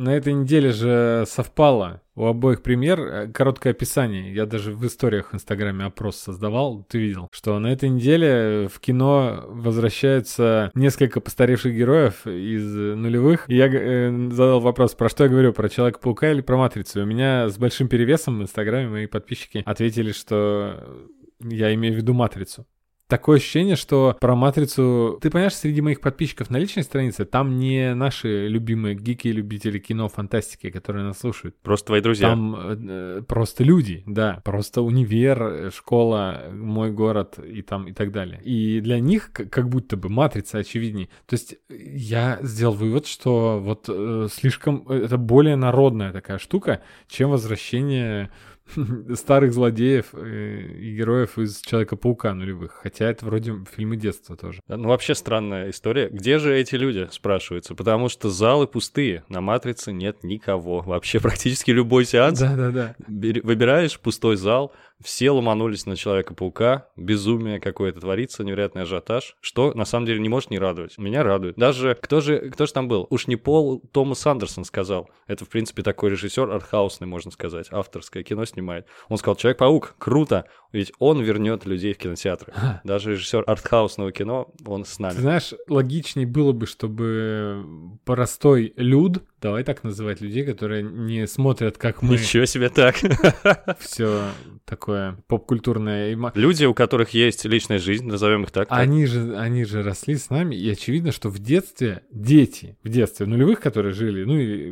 на этой неделе же совпало у обоих пример, э, короткое описание. Я даже в историях в Инстаграме опрос создавал, ты видел, что на этой неделе в кино возвращаются несколько постаревших героев из нулевых. И я э, задал вопрос, про что я говорю, про Человека-паука или про Матрицу. И у меня с большим перевесом в Инстаграме мои подписчики ответили, что я имею в виду Матрицу такое ощущение, что про Матрицу... Ты понимаешь, среди моих подписчиков на личной странице там не наши любимые гики, любители кино, фантастики, которые нас слушают. Просто твои друзья. Там э, просто люди, да. Просто универ, школа, мой город и там и так далее. И для них как будто бы Матрица очевидней. То есть я сделал вывод, что вот э, слишком... Э, это более народная такая штука, чем возвращение старых злодеев э, и героев из Человека-паука нулевых. Хотя это вроде фильмы детства тоже. Ну, вообще странная история. Где же эти люди, спрашивается? Потому что залы пустые. На «Матрице» нет никого. Вообще практически любой сеанс. Да-да-да. Выбираешь пустой зал, все ломанулись на Человека-паука, безумие какое-то творится, невероятный ажиотаж, что на самом деле не может не радовать. Меня радует. Даже кто же, кто же там был? Уж не Пол Томас Андерсон сказал. Это, в принципе, такой режиссер артхаусный, можно сказать, авторское кино снимает. Он сказал, Человек-паук, круто, ведь он вернет людей в кинотеатры. Даже режиссер артхаусного кино, он с нами. Ты знаешь, логичней было бы, чтобы простой люд, давай так называть людей, которые не смотрят, как мы... Ничего себе так. Все такое поп-культурное. Люди, у которых есть личная жизнь, назовем их так. Они же, они же росли с нами, и очевидно, что в детстве дети, в детстве нулевых, которые жили, ну и,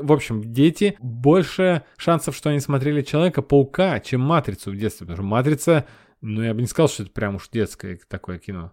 в общем, дети, больше шансов, что они смотрели Человека-паука, чем Матрицу в детстве, потому что Матрица, ну, я бы не сказал, что это прям уж детское такое кино.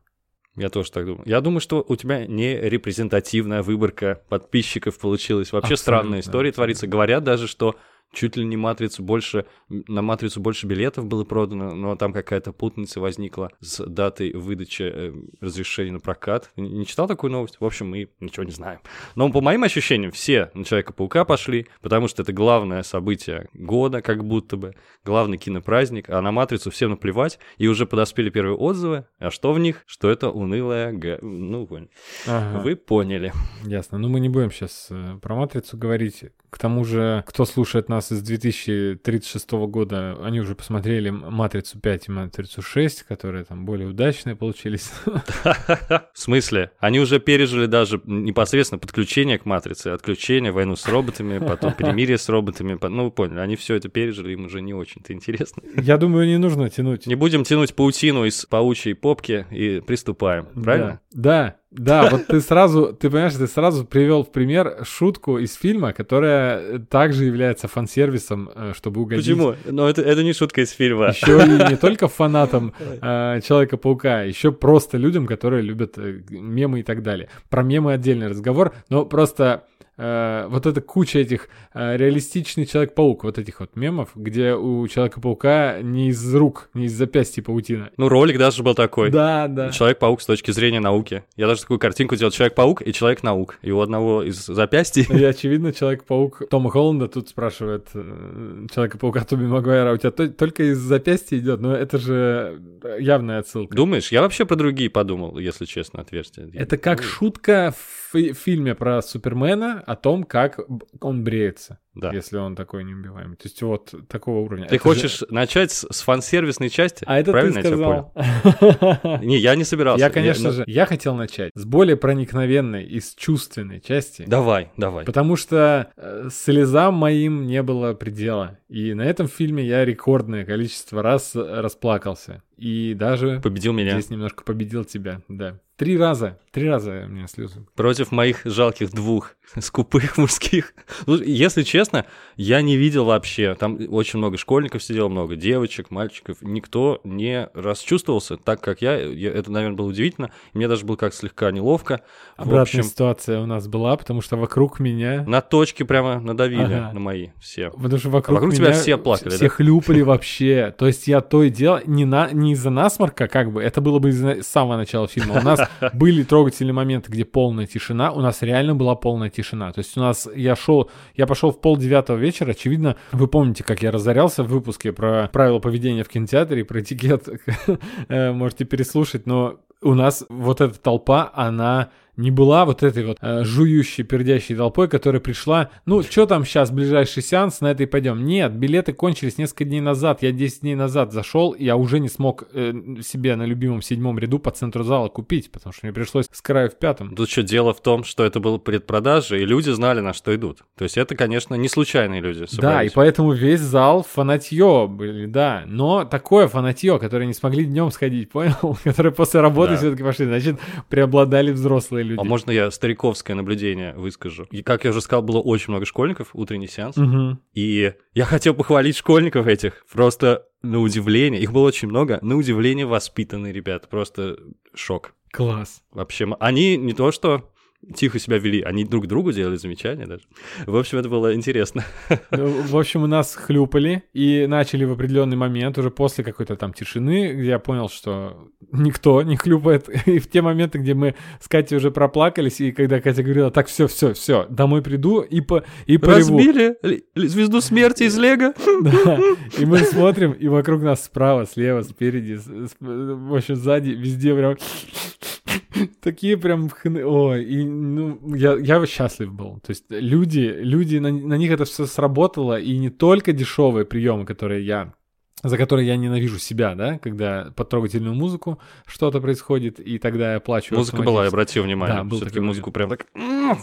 Я тоже так думаю. Я думаю, что у тебя не репрезентативная выборка подписчиков получилась. Вообще абсолютно, странная история творится. Говорят даже, что чуть ли не матрицу больше, на матрицу больше билетов было продано, но там какая-то путаница возникла с датой выдачи э, разрешения на прокат. Не читал такую новость? В общем, мы ничего не знаем. Но по моим ощущениям, все на Человека-паука пошли, потому что это главное событие года, как будто бы, главный кинопраздник, а на матрицу всем наплевать, и уже подоспели первые отзывы, а что в них? Что это унылая... Г... Ну, ага. вы поняли. Ясно. Ну, мы не будем сейчас э, про матрицу говорить. К тому же, кто слушает нас из 2036 года, они уже посмотрели «Матрицу 5» и «Матрицу 6», которые там более удачные получились. В смысле? Они уже пережили даже непосредственно подключение к «Матрице», отключение, войну с роботами, потом перемирие с роботами. Ну, вы поняли, они все это пережили, им уже не очень-то интересно. Я думаю, не нужно тянуть. Не будем тянуть паутину из паучьей попки и приступаем, правильно? Да, да, вот ты сразу, ты понимаешь, ты сразу привел в пример шутку из фильма, которая также является фан-сервисом, э, чтобы угодить. Почему? Но это, это не шутка из фильма. Еще и не только фанатам э, Человека-паука, еще просто людям, которые любят э, мемы и так далее. Про мемы отдельный разговор, но просто э, вот эта куча этих э, реалистичный Человек-паук, вот этих вот мемов, где у Человека-паука не из рук, не из запястья паутина. Ну, ролик даже был такой. Да, да. Человек-паук с точки зрения науки. Я даже такую картинку делал. Человек-паук и Человек-наук. И у одного из запястья... И, очевидно, Человек-паук Тома Холланда тут спрашивает э, Человека-паука Тоби Магуайра, у тебя только из запястья идет, но это же явная отсылка. Думаешь? Я вообще про другие подумал, если честно, отверстия. Это как шутка в фильме про Супермена, о том, как он бреется. Да. Если он такой неубиваемый. То есть вот такого уровня. Ты это хочешь же... начать с, с фан-сервисной части? А это Правильно ты сказал. Не, я не собирался. Я, конечно же, я хотел начать с более проникновенной и с чувственной части. Давай, давай. Потому что э, слезам моим не было предела. И на этом фильме я рекордное количество раз расплакался. И даже... Победил меня. Здесь немножко победил тебя, да. Три раза, три раза у меня слезы. Против моих жалких двух скупых мужских. Ну, если честно, я не видел вообще. Там очень много школьников сидело, много девочек, мальчиков. Никто не расчувствовался так, как я. я это, наверное, было удивительно. Мне даже было как слегка неловко. Обратная общем, ситуация у нас была, потому что вокруг меня... На точки прямо надавили ага. на мои все. Потому что вокруг, а вокруг меня тебя все плакали, Все да? хлюпали вообще. То есть я то и дело... Не, на, не из-за насморка, как бы. Это было бы из самого начала фильма. У нас были трогательные моменты, где полная тишина. У нас реально была полная тишина. То есть у нас я шел, я пошел в пол девятого вечера. Очевидно, вы помните, как я разорялся в выпуске про правила поведения в кинотеатре, про этикет. Э, можете переслушать, но у нас вот эта толпа, она не была вот этой вот э, жующей, пердящей толпой, которая пришла, ну, что там сейчас, ближайший сеанс, на это и пойдем. Нет, билеты кончились несколько дней назад, я 10 дней назад зашел, я уже не смог э, себе на любимом седьмом ряду по центру зала купить, потому что мне пришлось с краю в пятом. Тут что, дело в том, что это было предпродажа, и люди знали, на что идут. То есть это, конечно, не случайные люди собрались. Да, и поэтому весь зал фанатье были, да. Но такое фанатье, которое не смогли днем сходить, понял? Которые после работы да. все-таки пошли, значит, преобладали взрослые люди. А можно я стариковское наблюдение выскажу? И, как я уже сказал, было очень много школьников, утренний сеанс. Угу. И я хотел похвалить школьников этих. Просто на удивление, их было очень много, на удивление воспитанные ребята. Просто шок. Класс. Вообще, они не то что тихо себя вели. Они друг другу делали замечания даже. В общем, это было интересно. Ну, в общем, у нас хлюпали и начали в определенный момент, уже после какой-то там тишины, где я понял, что никто не хлюпает. И в те моменты, где мы с Катей уже проплакались, и когда Катя говорила, так, все, все, все, домой приду и по и пореву. Разбили звезду смерти из Лего. Да. И мы смотрим, и вокруг нас справа, слева, спереди, в общем, сзади, везде прям Такие прям... Ой, и, ну, я, я счастлив был. То есть люди, люди, на, на них это все сработало, и не только дешевые приемы, которые я за которые я ненавижу себя, да, когда под трогательную музыку что-то происходит, и тогда я плачу. Музыка была, я обратил внимание. Да, был Все-таки музыку прям так,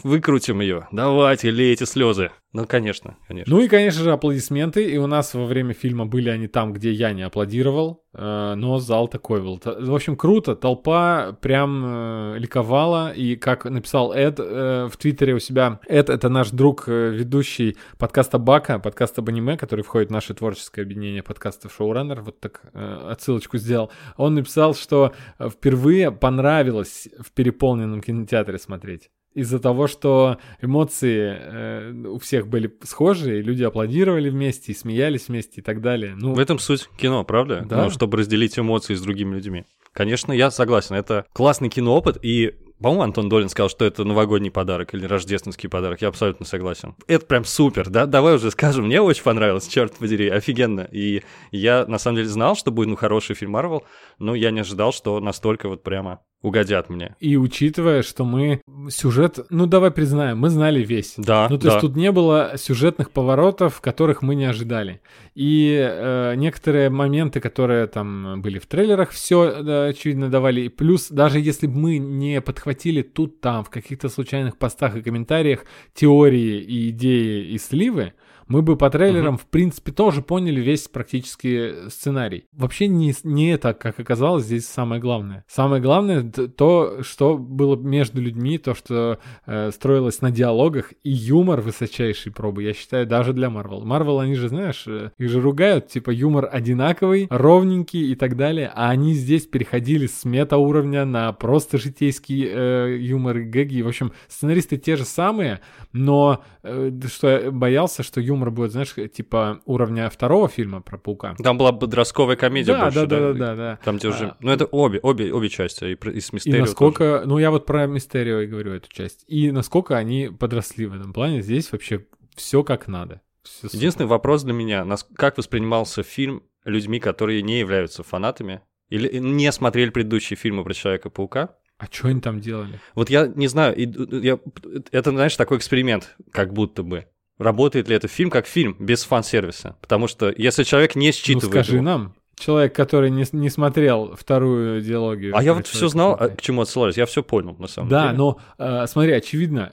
выкрутим ее, давайте, лейте слезы. Ну, конечно, конечно. Ну и, конечно же, аплодисменты. И у нас во время фильма были они там, где я не аплодировал, э, но зал такой был. В общем, круто. Толпа прям э, ликовала. И как написал Эд э, в Твиттере у себя, Эд — это наш друг, ведущий подкаста Бака, подкаста об аниме, который входит в наше творческое объединение подкастов Showrunner. Вот так отсылочку сделал. Он написал, что впервые понравилось в переполненном кинотеатре смотреть из-за того, что эмоции э, у всех были схожие, люди аплодировали вместе, и смеялись вместе и так далее. Ну, в этом суть кино, правда? Да. Ну, чтобы разделить эмоции с другими людьми. Конечно, я согласен, это классный киноопыт, и по-моему, Антон Долин сказал, что это новогодний подарок или рождественский подарок. Я абсолютно согласен. Это прям супер, да? Давай уже скажем. Мне очень понравилось, черт подери, офигенно. И я, на самом деле, знал, что будет, ну, хороший фильм Марвел, но я не ожидал, что настолько вот прямо угодят мне. И учитывая, что мы сюжет, ну давай признаем, мы знали весь. Да. Ну то да. есть тут не было сюжетных поворотов, которых мы не ожидали. И э, некоторые моменты, которые там были в трейлерах, все да, очевидно давали. И плюс даже если бы мы не подхватили тут там в каких-то случайных постах и комментариях теории и идеи и сливы, мы бы по трейлерам, uh-huh. в принципе, тоже поняли весь практически сценарий. Вообще не, не это, как оказалось, здесь самое главное. Самое главное то, что было между людьми, то, что э, строилось на диалогах, и юмор высочайшей пробы, я считаю, даже для Марвел. Марвел, они же, знаешь, э, их же ругают, типа юмор одинаковый, ровненький и так далее, а они здесь переходили с мета-уровня на просто житейский э, юмор и гэги. В общем, сценаристы те же самые, но э, что я боялся, что юмор юмор будет, знаешь, типа уровня второго фильма про паука. Там была подростковая комедия да, больше, да, да, да, да, да. Там где уже, а, ну это обе, обе, обе части, и, и с Мистерио И насколько, тоже. ну я вот про Мистерио и говорю эту часть, и насколько они подросли в этом плане, здесь вообще все как надо. Все Единственный вопрос для меня, как воспринимался фильм людьми, которые не являются фанатами или не смотрели предыдущие фильмы про Человека-паука? А что они там делали? Вот я не знаю, я, это, знаешь, такой эксперимент, как будто бы. Работает ли этот фильм как фильм без фан-сервиса? Потому что если человек не считывает... Ну скажи его... нам, человек, который не, не смотрел вторую диалогию. А я вот все знал, а, к чему отсылались, я все понял, на самом да, деле. Да, но э, смотри, очевидно,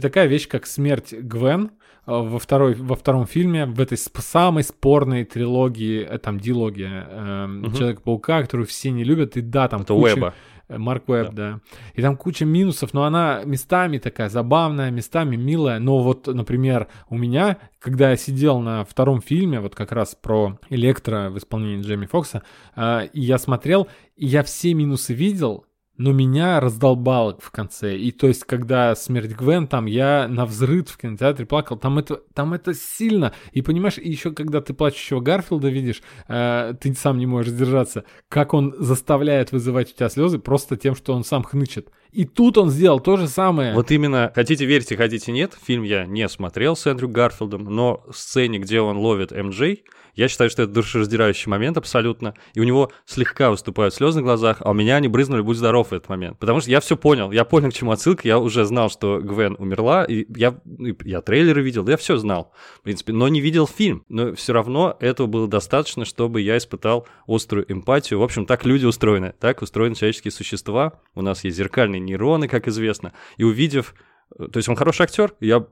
такая вещь, как смерть Гвен э, во, второй, во втором фильме, в этой самой спорной трилогии, э, там, дилогия э, угу. Человека-паука, которую все не любят, и да, там Это куча... Уэба. Марк Уэбб, да. да. И там куча минусов, но она местами такая забавная, местами милая. Но вот, например, у меня, когда я сидел на втором фильме, вот как раз про Электро в исполнении Джейми Фокса, э, и я смотрел, и я все минусы видел, но меня раздолбало в конце. И то есть, когда смерть Гвен, там я на взрыв в кинотеатре плакал, там это, там это сильно. И понимаешь, и еще когда ты плачущего Гарфилда видишь, э, ты сам не можешь сдержаться, как он заставляет вызывать у тебя слезы просто тем, что он сам хнычет. И тут он сделал то же самое. Вот именно, хотите верьте, хотите нет, фильм я не смотрел с Эндрю Гарфилдом, но в сцене, где он ловит МД, я считаю, что это душераздирающий момент абсолютно. И у него слегка выступают слезы на глазах, а у меня они брызнули «Будь здоров» в этот момент. Потому что я все понял. Я понял, к чему отсылка. Я уже знал, что Гвен умерла. И я, я трейлеры видел, я все знал, в принципе. Но не видел фильм. Но все равно этого было достаточно, чтобы я испытал острую эмпатию. В общем, так люди устроены. Так устроены человеческие существа. У нас есть зеркальные нейроны, как известно. И увидев то есть он хороший актер, я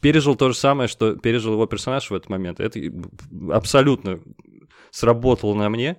пережил то же самое, что пережил его персонаж в этот момент. Это абсолютно сработало на мне.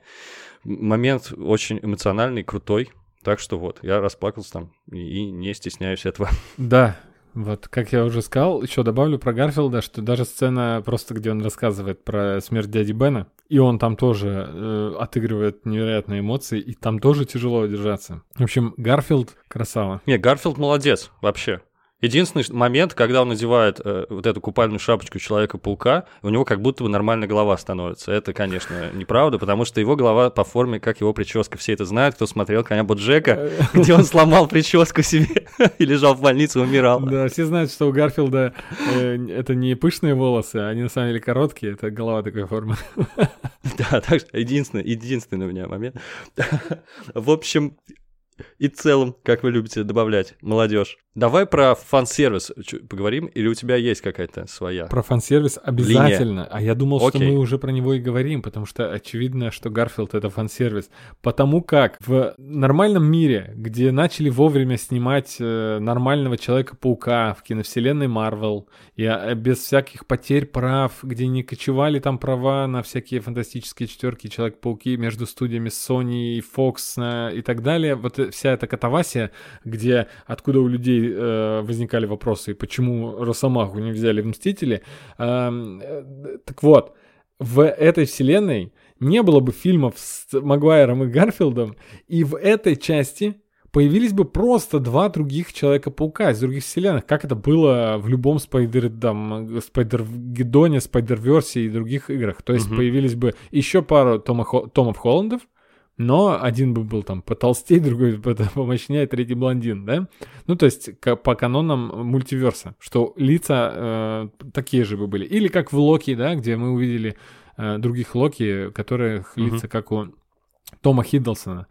Момент очень эмоциональный, крутой. Так что вот, я расплакался там и не стесняюсь этого. Да, вот, как я уже сказал, еще добавлю про Гарфилда, что даже сцена просто, где он рассказывает про смерть дяди Бена, и он там тоже э, отыгрывает невероятные эмоции, и там тоже тяжело держаться. В общем, Гарфилд красава. Не, Гарфилд молодец вообще. Единственный момент, когда он надевает э, вот эту купальную шапочку Человека-паука, у него как будто бы нормальная голова становится. Это, конечно, неправда, потому что его голова по форме, как его прическа. Все это знают, кто смотрел «Коня Боджека», где он сломал прическу себе и лежал в больнице, умирал. Да, все знают, что у Гарфилда э, это не пышные волосы, они на самом деле короткие, это голова такой формы. Да, так что единственный, единственный у меня момент. В общем, и целом, как вы любите добавлять, молодежь. Давай про фан-сервис поговорим, или у тебя есть какая-то своя? Про фан-сервис обязательно. Линия. А я думал, Окей. что мы уже про него и говорим, потому что очевидно, что Гарфилд это фан-сервис. Потому как в нормальном мире, где начали вовремя снимать э, нормального Человека-паука в киновселенной Марвел, и а, без всяких потерь прав, где не кочевали там права на всякие фантастические четверки Человек-пауки между студиями Sony, Fox э, и так далее, вот вся эта катавасия, где откуда у людей э, возникали вопросы, почему Росомаху не взяли в Мстители. Эм, э, так вот, в этой вселенной не было бы фильмов с Магуайром и Гарфилдом, и в этой части появились бы просто два других Человека-паука из других вселенных, как это было в любом Spider, там, Spider-Geddon'е, Spider-Verse и других играх. То есть угу. появились бы еще пару Тома, Томов Холландов, но один бы был там потолстей, другой помощнее, третий блондин, да? Ну, то есть по канонам мультиверса, что лица э, такие же бы были. Или как в Локи, да, где мы увидели э, других Локи, которых uh-huh. лица как у Тома Хиддлсона.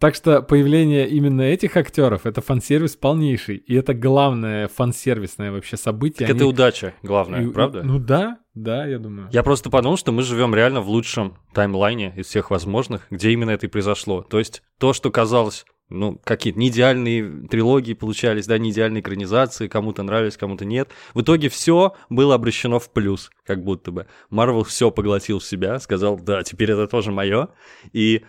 Так что появление именно этих актеров это фан-сервис полнейший. И это главное фан-сервисное вообще событие. Так Они... это удача, главное, и, правда? Ну да, да, я думаю. Я просто подумал, что мы живем реально в лучшем таймлайне из всех возможных, где именно это и произошло. То есть то, что казалось ну, какие-то не идеальные трилогии получались, да, не идеальные экранизации, кому-то нравились, кому-то нет. В итоге все было обращено в плюс, как будто бы. Марвел все поглотил в себя, сказал, да, теперь это тоже мое. И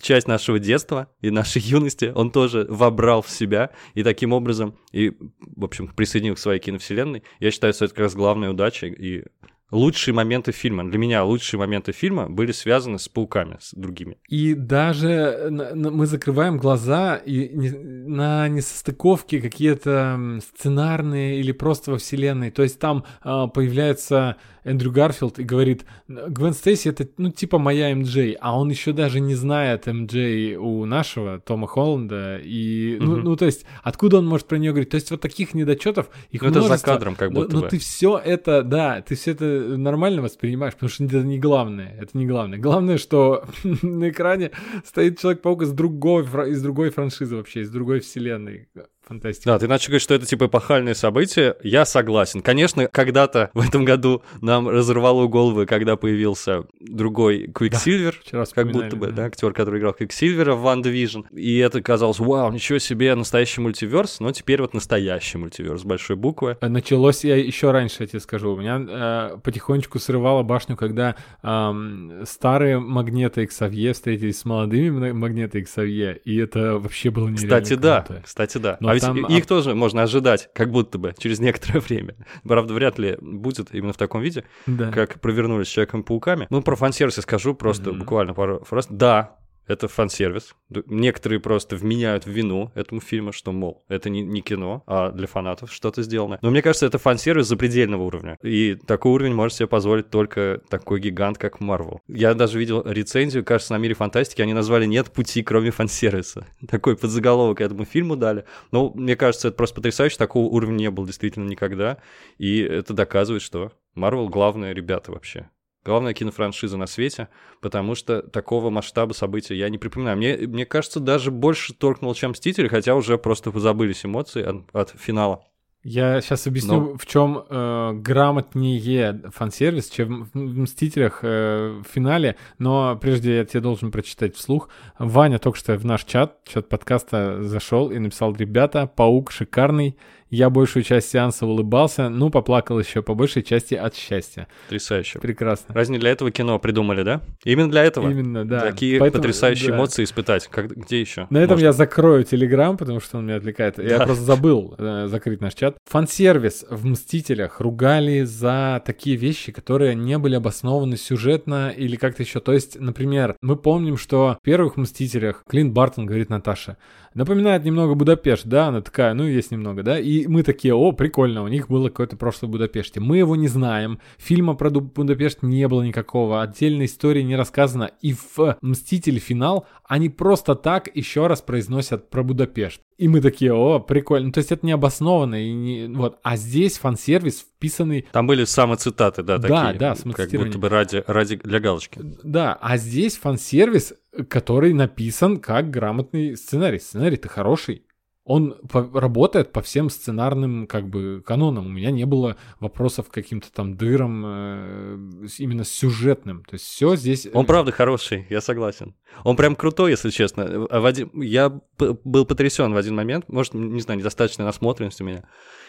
часть нашего детства и нашей юности он тоже вобрал в себя, и таким образом, и, в общем, присоединил к своей киновселенной. Я считаю, что это как раз главная удача, и лучшие моменты фильма. Для меня лучшие моменты фильма были связаны с пауками, с другими. И даже мы закрываем глаза и на несостыковки какие-то сценарные или просто во вселенной. То есть там а, появляется Эндрю Гарфилд и говорит, Гвен Стейси это, ну, типа моя MJ, а он еще даже не знает MJ у нашего Тома Холланда, и, ну, ну, то есть, откуда он может про нее говорить? То есть, вот таких недочетов, их ну, это за кадром как будто но, бы. Но ты все это, да, ты все это нормально воспринимаешь, потому что это не главное, это не главное. Главное, что на экране стоит Человек-паук из другой, из другой франшизы вообще, из другой вселенной. Фантастика. Да, ты иначе говоришь, что это типа эпохальное событие. Я согласен. Конечно, когда-то в этом году нам разорвало головы, когда появился другой Квиксильвер, да, как будто бы, да. да, актер, который играл Квиксильвера в WandaVision. И это казалось, вау, ничего себе, настоящий мультиверс. Но теперь вот настоящий мультиверс, большой буквы. Э, началось я еще раньше, я тебе скажу. У меня э, потихонечку срывало башню, когда э, старые магнеты Xavier встретились с молодыми магнеты Xavier, и это вообще было нереально Кстати, круто. да, кстати, да. Но ведь там... их тоже можно ожидать, как будто бы, через некоторое время. Правда, вряд ли будет именно в таком виде, да. как провернули с Человеком-пауками. Ну, про фан-сервис я скажу просто mm-hmm. буквально пару фраз. Да, это фан-сервис. Некоторые просто вменяют в вину этому фильму, что, мол, это не, не кино, а для фанатов что-то сделано. Но мне кажется, это фан-сервис запредельного уровня. И такой уровень может себе позволить только такой гигант, как Marvel. Я даже видел рецензию, кажется, на мире фантастики, они назвали «Нет пути, кроме фан-сервиса». Такой подзаголовок этому фильму дали. Но мне кажется, это просто потрясающе, такого уровня не было действительно никогда. И это доказывает, что Marvel главные ребята вообще главная кинофраншиза на свете, потому что такого масштаба события я не припоминаю. Мне, мне кажется, даже больше торкнул, чем «Мстители», хотя уже просто позабылись эмоции от, от финала. Я сейчас объясню, Но... в чем э, грамотнее фан-сервис, чем в «Мстителях» э, в финале, но прежде я тебе должен прочитать вслух. Ваня только что в наш чат, чат подкаста зашел и написал, ребята, паук шикарный, я большую часть сеанса улыбался, ну, поплакал еще по большей части от счастья. Потрясающе. Прекрасно. Разве не для этого кино придумали, да? Именно для этого? Именно, да. Такие Поэтому, потрясающие да. эмоции испытать. Как, где еще? На этом Можно? я закрою Телеграм, потому что он меня отвлекает. Да. Я просто забыл э, закрыть наш чат. Фан-сервис в «Мстителях» ругали за такие вещи, которые не были обоснованы сюжетно или как-то еще. То есть, например, мы помним, что в первых «Мстителях» Клинт Бартон говорит Наташе, Напоминает немного Будапешт, да, она такая, ну, есть немного, да, и мы такие, о, прикольно, у них было какое-то прошлое в Будапеште. Мы его не знаем, фильма про Будапешт не было никакого, отдельной истории не рассказано, и в «Мститель. Финал» они просто так еще раз произносят про Будапешт. И мы такие, о, прикольно. То есть это не обоснованно. И не, вот. А здесь фан-сервис вписанный... Там были самоцитаты, да, такие. Да, да, Как будто бы ради, ради для галочки. Да, а здесь фан-сервис, который написан как грамотный сценарий. Сценарий-то хороший он по- работает по всем сценарным как бы канонам. У меня не было вопросов к каким-то там дырам э, именно сюжетным. То есть все здесь... Он правда хороший, я согласен. Он прям крутой, если честно. В один... Я был потрясен в один момент. Может, не знаю, недостаточная насмотренность у меня.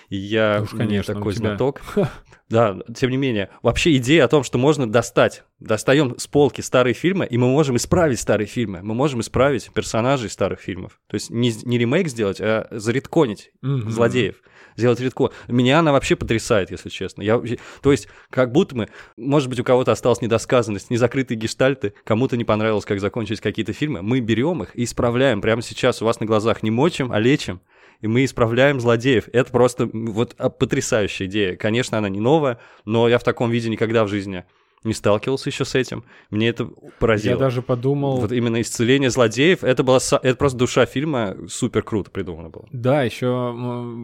И я Уж, конечно, такой тебя... знаток. Да, тем не менее, вообще идея о том, что можно достать, достаем с полки старые фильмы, и мы можем исправить старые фильмы, мы можем исправить персонажей старых фильмов. То есть не, не ремейк сделать, а заредконить mm-hmm. злодеев сделать редко. Меня она вообще потрясает, если честно. Я, то есть, как будто мы, может быть, у кого-то осталась недосказанность, незакрытые гештальты, кому-то не понравилось, как закончились какие-то фильмы. Мы берем их и исправляем прямо сейчас у вас на глазах. Не мочим, а лечим и мы исправляем злодеев. Это просто вот а, потрясающая идея. Конечно, она не новая, но я в таком виде никогда в жизни не сталкивался еще с этим. Мне это поразило. Я даже подумал... Вот именно исцеление злодеев, это была это просто душа фильма, супер круто придумано было. Да, еще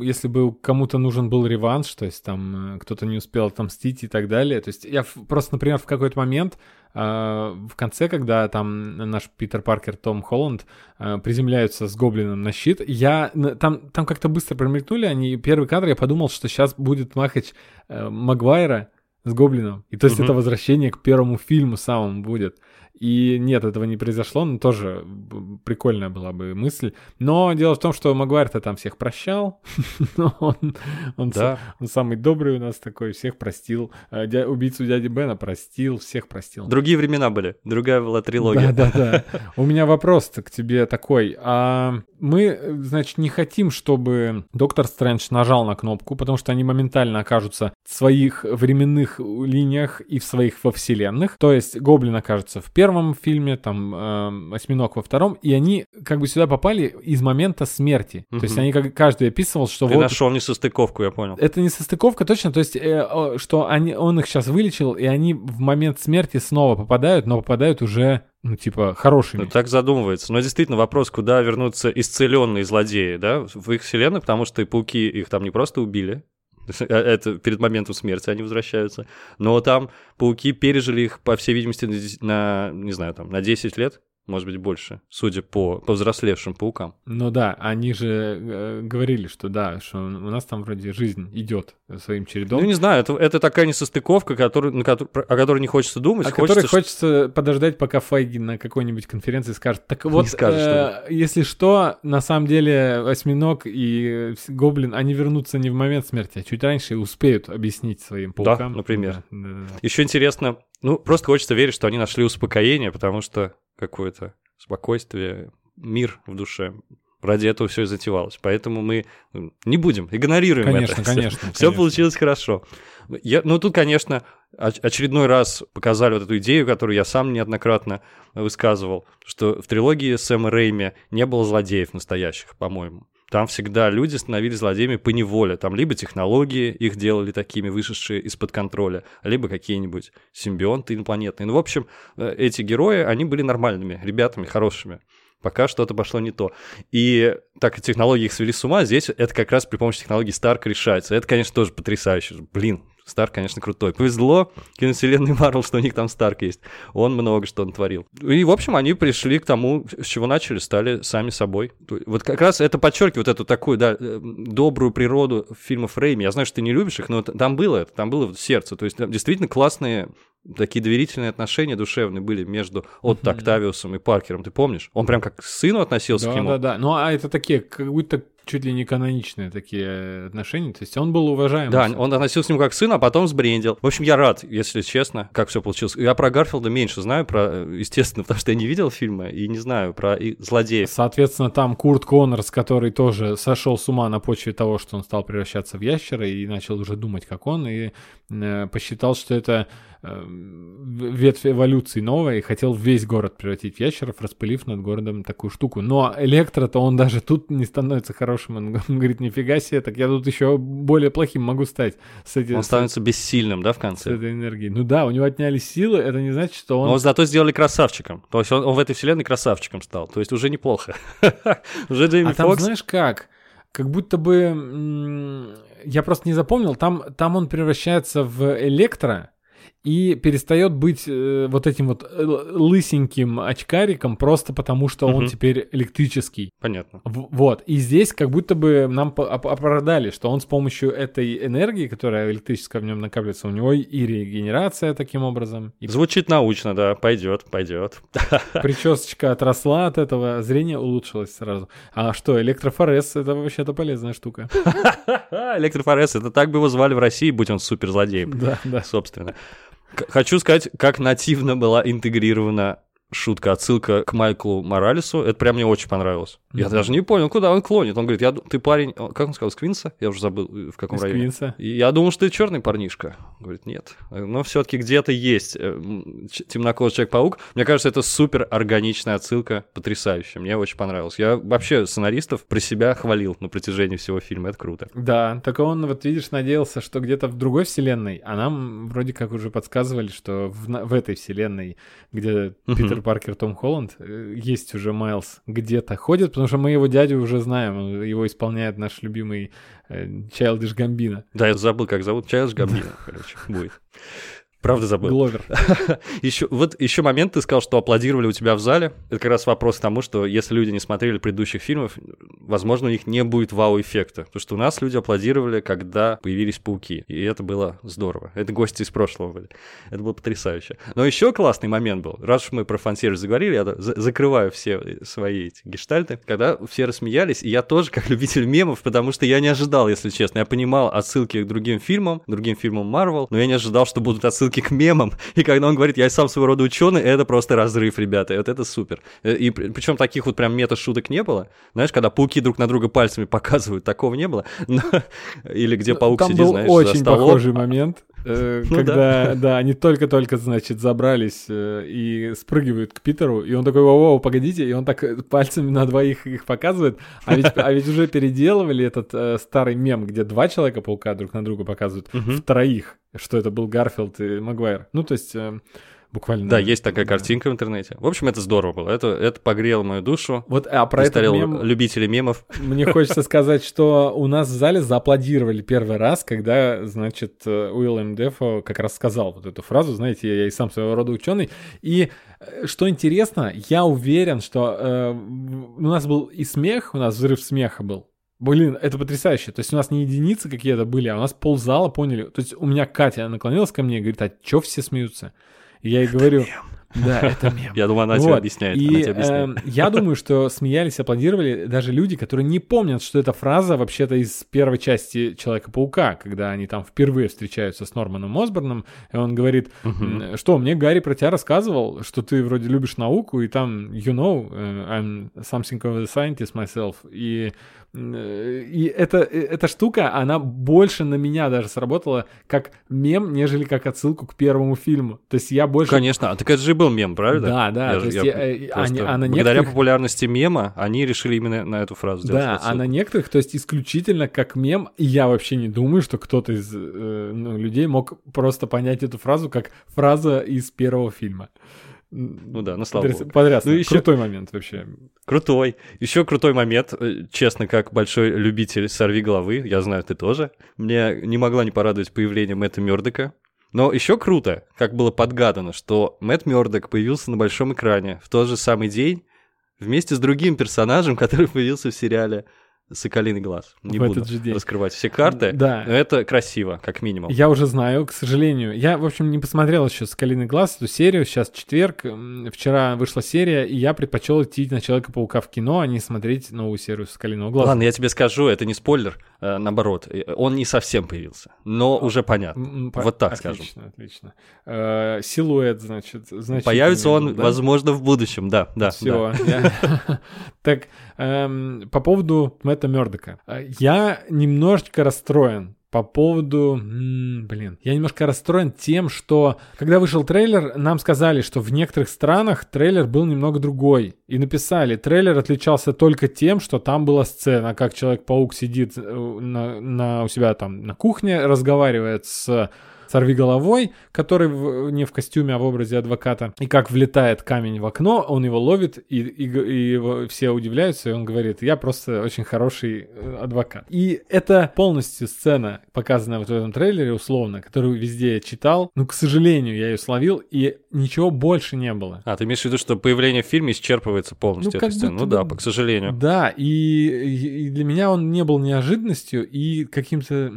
если бы кому-то нужен был реванш, то есть там э, кто-то не успел отомстить и так далее. То есть я просто, например, в какой-то момент а, в конце, когда там наш Питер Паркер, Том Холланд а, приземляются с гоблином на щит, я там, там как-то быстро промелькнули они, первый кадр, я подумал, что сейчас будет махач э, Магуайра с гоблином. И то есть угу. это возвращение к первому фильму самому будет. И нет, этого не произошло, но тоже прикольная была бы мысль. Но дело в том, что Магуайр-то там всех прощал. он, он, да. он самый добрый у нас такой, всех простил. А, дя, убийцу дяди Бена простил, всех простил. Другие времена были, другая была трилогия. Да-да-да. У меня вопрос к тебе такой. А мы, значит, не хотим, чтобы Доктор Стрэндж нажал на кнопку, потому что они моментально окажутся в своих временных линиях и в своих во вселенных. То есть Гоблин окажется в первом фильме, там э, осьминог во втором, и они как бы сюда попали из момента смерти. Угу. То есть они как каждый описывал, что Ты вот... нашел несостыковку, я понял. Это не состыковка, точно, то есть э, что они, он их сейчас вылечил, и они в момент смерти снова попадают, но попадают уже ну, типа, хорошими. Так задумывается. Но действительно вопрос, куда вернутся исцеленные злодеи, да, в их вселенной, потому что и пауки их там не просто убили, это перед моментом смерти они возвращаются. Но там пауки пережили их, по всей видимости, на, не знаю, там, на 10 лет может быть, больше, судя по повзрослевшим паукам. Ну да, они же э, говорили, что да, что у нас там вроде жизнь идет своим чередом. Ну не знаю, это, это такая несостыковка, которую, на которую, о которой не хочется думать. О хочется, которой хочется подождать, пока Файги на какой-нибудь конференции скажет. Так вот, скажет, э, что если что, на самом деле Осьминог и Гоблин, они вернутся не в момент смерти, а чуть раньше и успеют объяснить своим паукам. Да, например. Да, да, да. Еще интересно, ну просто хочется верить, что они нашли успокоение, потому что какое-то спокойствие, мир в душе. Ради этого все и затевалось. Поэтому мы не будем, игнорируем конечно, это. Конечно, все, конечно. Все получилось хорошо. Я, ну, тут, конечно, очередной раз показали вот эту идею, которую я сам неоднократно высказывал, что в трилогии Сэма Рейми не было злодеев настоящих, по-моему. Там всегда люди становились злодеями по неволе. Там либо технологии их делали такими, вышедшие из-под контроля, либо какие-нибудь симбионты инопланетные. Ну, в общем, э, эти герои, они были нормальными ребятами, хорошими пока что-то пошло не то. И так как технологии их свели с ума, здесь это как раз при помощи технологии Старк решается. Это, конечно, тоже потрясающе. Блин, Старк, конечно, крутой. Повезло киновселенной Марвел, что у них там Старк есть. Он много что натворил. И, в общем, они пришли к тому, с чего начали, стали сами собой. Вот как раз это подчеркивает эту такую, да, э, добрую природу фильмов Рейми. Я знаю, что ты не любишь их, но там было это, там было сердце. То есть действительно классные такие доверительные отношения душевные были между Отто Октавиусом и Паркером, ты помнишь? Он прям как к сыну относился да, к нему. Да, да, да. Ну, а это такие, как будто чуть ли не каноничные такие отношения. То есть он был уважаем. Да, он относился к нему как к сыну, а потом сбрендил. В общем, я рад, если честно, как все получилось. Я про Гарфилда меньше знаю, про, естественно, потому что я не видел фильма и не знаю про и злодеев. Соответственно, там Курт Коннорс, который тоже сошел с ума на почве того, что он стал превращаться в ящера и начал уже думать, как он, и э, посчитал, что это ветвь эволюции новая и хотел весь город превратить в ящеров, распылив над городом такую штуку. Но Электро-то он даже тут не становится хорошим. Он, говорит, нифига себе, так я тут еще более плохим могу стать. С эти, он становится бессильным, да, в конце? С этой энергией. Ну да, у него отняли силы, это не значит, что он... Но зато сделали красавчиком. То есть он, он в этой вселенной красавчиком стал. То есть уже неплохо. уже Джейми а там знаешь как? Как будто бы... Я просто не запомнил. Там, там он превращается в электро, и перестает быть э, вот этим вот э, лысеньким очкариком просто потому, что угу. он теперь электрический. Понятно. В, вот. И здесь как будто бы нам оправдали, что он с помощью этой энергии, которая электрическая в нем накапливается, у него и регенерация таким образом. И... Звучит научно, да, пойдет, пойдет. Причесочка отросла от этого, зрение улучшилось сразу. А что, электрофорез это вообще-то полезная штука. Электрофорез, это так бы его звали в России, будь он суперзлодеем. Да, да. Собственно. Хочу сказать, как нативно была интегрирована шутка, отсылка к Майклу Моралесу. Это прям мне очень понравилось. Mm-hmm. Я даже не понял, куда он клонит. Он говорит, я, ты парень, как он сказал, с Квинса? Я уже забыл, э, в каком из районе. Квинса. И я думал, что ты черный парнишка. Говорит, нет. Но все-таки где-то есть э, темнокожий Человек-паук. Мне кажется, это супер органичная отсылка, потрясающая. Мне очень понравилось. Я вообще сценаристов про себя хвалил на протяжении всего фильма. Это круто. Да, так он, вот видишь, надеялся, что где-то в другой вселенной, а нам вроде как уже подсказывали, что в, в этой вселенной, где mm-hmm. Питер Паркер, Том Холланд, э, есть уже Майлз где-то ходит, потому что мы его дядю уже знаем, его исполняет наш любимый Чайлдиш э, Гамбина. Да, я забыл, как зовут, Чайлдиш Гамбина, короче, будет. Правда забыл. Гловер. еще, вот еще момент, ты сказал, что аплодировали у тебя в зале. Это как раз вопрос к тому, что если люди не смотрели предыдущих фильмов, возможно, у них не будет вау-эффекта. Потому что у нас люди аплодировали, когда появились пауки. И это было здорово. Это гости из прошлого были. Это было потрясающе. Но еще классный момент был. Раз уж мы про фан-сервис заговорили, я закрываю все свои эти гештальты. Когда все рассмеялись, и я тоже как любитель мемов, потому что я не ожидал, если честно. Я понимал отсылки к другим фильмам, другим фильмам Marvel, но я не ожидал, что будут отсылки отсылки к мемам. И когда он говорит, я сам своего рода ученый, это просто разрыв, ребята. Вот это супер. Э, и причем таких вот прям мета-шуток не было. Знаешь, когда пауки друг на друга пальцами показывают, такого не было. Но... Или где паук Там сидит, был знаешь, очень за столом. похожий момент. Э, ну, когда, да. да, они только-только, значит, забрались э, и спрыгивают к Питеру, и он такой, воу, погодите, и он так пальцами на двоих их показывает, а ведь, а ведь уже переделывали этот э, старый мем, где два Человека-паука друг на друга показывают, угу. в троих, что это был Гарфилд и Магуайр. Ну, то есть... Э, буквально. Да, есть такая картинка в интернете. В общем, это здорово было. Это, это погрело мою душу. Вот, а про это мем... любители мемов. Мне хочется сказать, что у нас в зале зааплодировали первый раз, когда, значит, Уиллем Дефо как раз сказал вот эту фразу, знаете, я и сам своего рода ученый. И э, что интересно, я уверен, что э, у нас был и смех, у нас взрыв смеха был. Блин, это потрясающе. То есть у нас не единицы какие-то были, а у нас ползала поняли. То есть у меня Катя наклонилась ко мне и говорит, а чё все смеются? Я ей говорю, Да, это мем. Я думаю, она тебе объясняет. И э, я думаю, что смеялись, аплодировали даже люди, которые не помнят, что эта фраза вообще-то из первой части Человека-паука, когда они там впервые встречаются с Норманом Осборном, и он говорит, что, мне Гарри про тебя рассказывал, что ты вроде любишь науку, и там, you know, э, I'm something of a scientist myself, и и эта, э, эта штука, она больше на меня даже сработала как мем, нежели как отсылку к первому фильму. То есть я больше... Конечно, а так это же был мем, правильно? Да, да. Я, то есть я, я, э, они, а на благодаря некоторых... популярности мема они решили именно на эту фразу сделать Да, отсылку. а на некоторых, то есть исключительно как мем, и я вообще не думаю, что кто-то из э, ну, людей мог просто понять эту фразу как фраза из первого фильма. Ну да, ну слава богу. Подрясно. Ну, еще- Крутой момент вообще. Крутой. Еще крутой момент. э, Честно, как большой любитель сорви головы, я знаю, ты тоже. Мне не могла не порадовать появление Мэтта Мёрдока. Но еще круто, как было подгадано, что Мэтт Мёрдок появился на большом экране в тот же самый день вместе с другим персонажем, который появился в сериале «Соколиный глаз». Не В буду этот же день. раскрывать все карты, Да. но это красиво, как минимум. Я уже знаю, к сожалению. Я, в общем, не посмотрел еще «Скалиный глаз», эту серию. Сейчас четверг. Вчера вышла серия, и я предпочел идти на Человека-паука в кино, а не смотреть новую серию «Скалиного глаза». Ладно, я тебе скажу, это не спойлер, э, наоборот, э, он не совсем появился, но уже понятно. По- Вот так скажем. Отлично, отлично. Э, силуэт, значит, значит. Появится он, возможно, в будущем, да, да. да. Все. Так, эм, по поводу Мэтта Мёрдока. Э, Я немножечко расстроен по поводу... Блин, я немножко расстроен тем, что когда вышел трейлер, нам сказали, что в некоторых странах трейлер был немного другой. И написали, трейлер отличался только тем, что там была сцена, как Человек-паук сидит э, на, на- у себя там на кухне, разговаривает с сорви головой, который в- не в костюме, а в образе адвоката. И как влетает камень в окно, он его ловит, и, и и все удивляются, и он говорит, я просто очень хороший э, адвокат. И это полностью сцена, показанная вот в этом трейлере, условно, которую везде я читал. Ну, к сожалению, я ее словил, и ничего больше не было. А, ты имеешь в виду, что появление в фильме исчерпывается полностью Ну, эта как сцена? Ну да, по- к сожалению. Да, и, и для меня он не был неожиданностью и каким-то,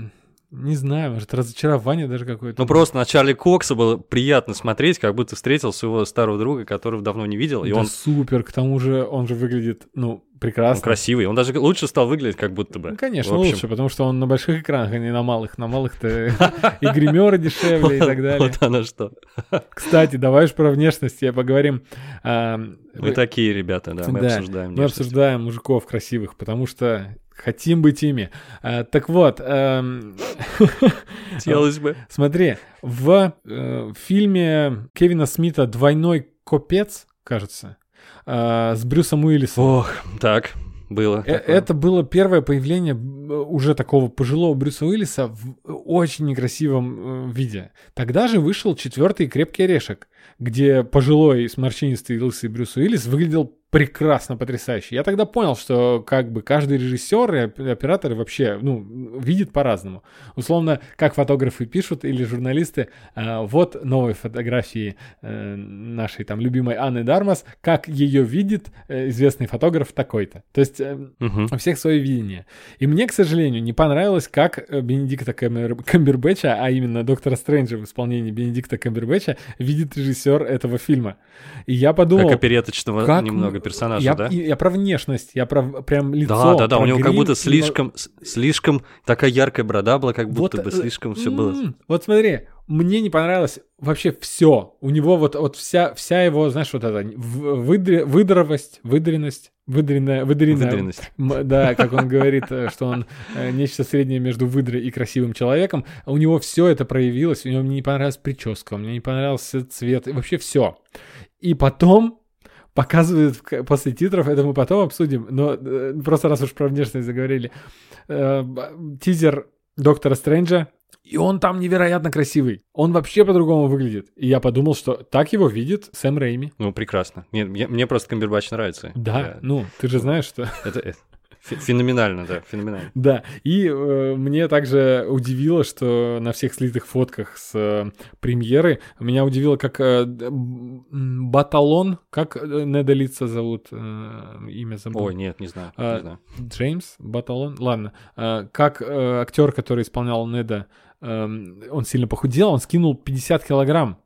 не знаю, может, разочарование даже какое-то. Ну просто на Чарли Кокса было приятно смотреть, как будто встретил своего старого друга, которого давно не видел, и Да он, супер, к тому же он же выглядит, ну, он прекрасно. красивый. Он даже лучше стал выглядеть, как будто бы. Ну, конечно, В общем, лучше, потому что он на больших экранах, а не на малых. На малых-то и гримеры дешевле и так далее. Вот оно что. Кстати, давай уж про внешность я поговорим. А, Мы такие ребята, да, мы Да, обсуждаем. Мы обсуждаем мужиков красивых, потому что хотим быть ими. А, Так вот, эм, Хотелось бы. смотри, в э, фильме Кевина Смита «Двойной копец», кажется, э, с Брюсом Уиллисом. Ох, так, было. Э. Это было первое появление уже такого пожилого Брюса Уиллиса в очень некрасивом виде. Тогда же вышел четвертый крепкий орешек, где пожилой сморщинистый лысый Брюс Уиллис выглядел прекрасно, потрясающе. Я тогда понял, что как бы каждый режиссер и оп- оператор вообще, ну, видит по-разному. Условно, как фотографы пишут или журналисты, э, вот новые фотографии э, нашей там любимой Анны Дармас, как ее видит э, известный фотограф такой-то. То есть э, Мгм. у всех свое видение. И мне, к сожалению, не понравилось, как Бенедикта Камбер- Камбербэтча, а именно Доктора Стрэнджа в исполнении Бенедикта Камбербэтча, видит режиссер этого фильма. И я подумал... Как опереточного как немного персонажа, я, да? и- я про внешность, я про прям лицо. Да, да, да, у него как грим будто и- слишком, с- слишком такая яркая брода была, как будто Вот, бы э, слишком все было. М, Вот смотри, мне не понравилось вообще все. У него вот, вот вся, вся его, знаешь, вот эта выдре- выдровость, выдренность, выдренная, выдренная, Выдренность. Да, как он говорит, э, что он э, нечто среднее между выдрой и красивым человеком. У него все это проявилось. У него мне не понравилась прическа, мне не понравился цвет, и вообще все. И потом показывают после титров, это мы потом обсудим, но э, просто раз уж про внешность заговорили, э, тизер Доктора Стрэнджа, и он там невероятно красивый. Он вообще по-другому выглядит. И я подумал, что так его видит Сэм Рейми. Ну, прекрасно. Мне, мне- мне просто Камбербач нравится. Да, Я- ну, ты же знаешь, что... Это, это феноменально, да, феноменально. Да, и э, мне также удивило, что на всех слитых фотках с э, премьеры меня удивило, как э, Баталон, как э, Неда лица зовут, э, имя забыл. Ой, нет, не знаю, А, не знаю. Джеймс Баталон, ладно, Э, как э, актер, который исполнял Неда, эм, он сильно похудел, он скинул 50 килограмм.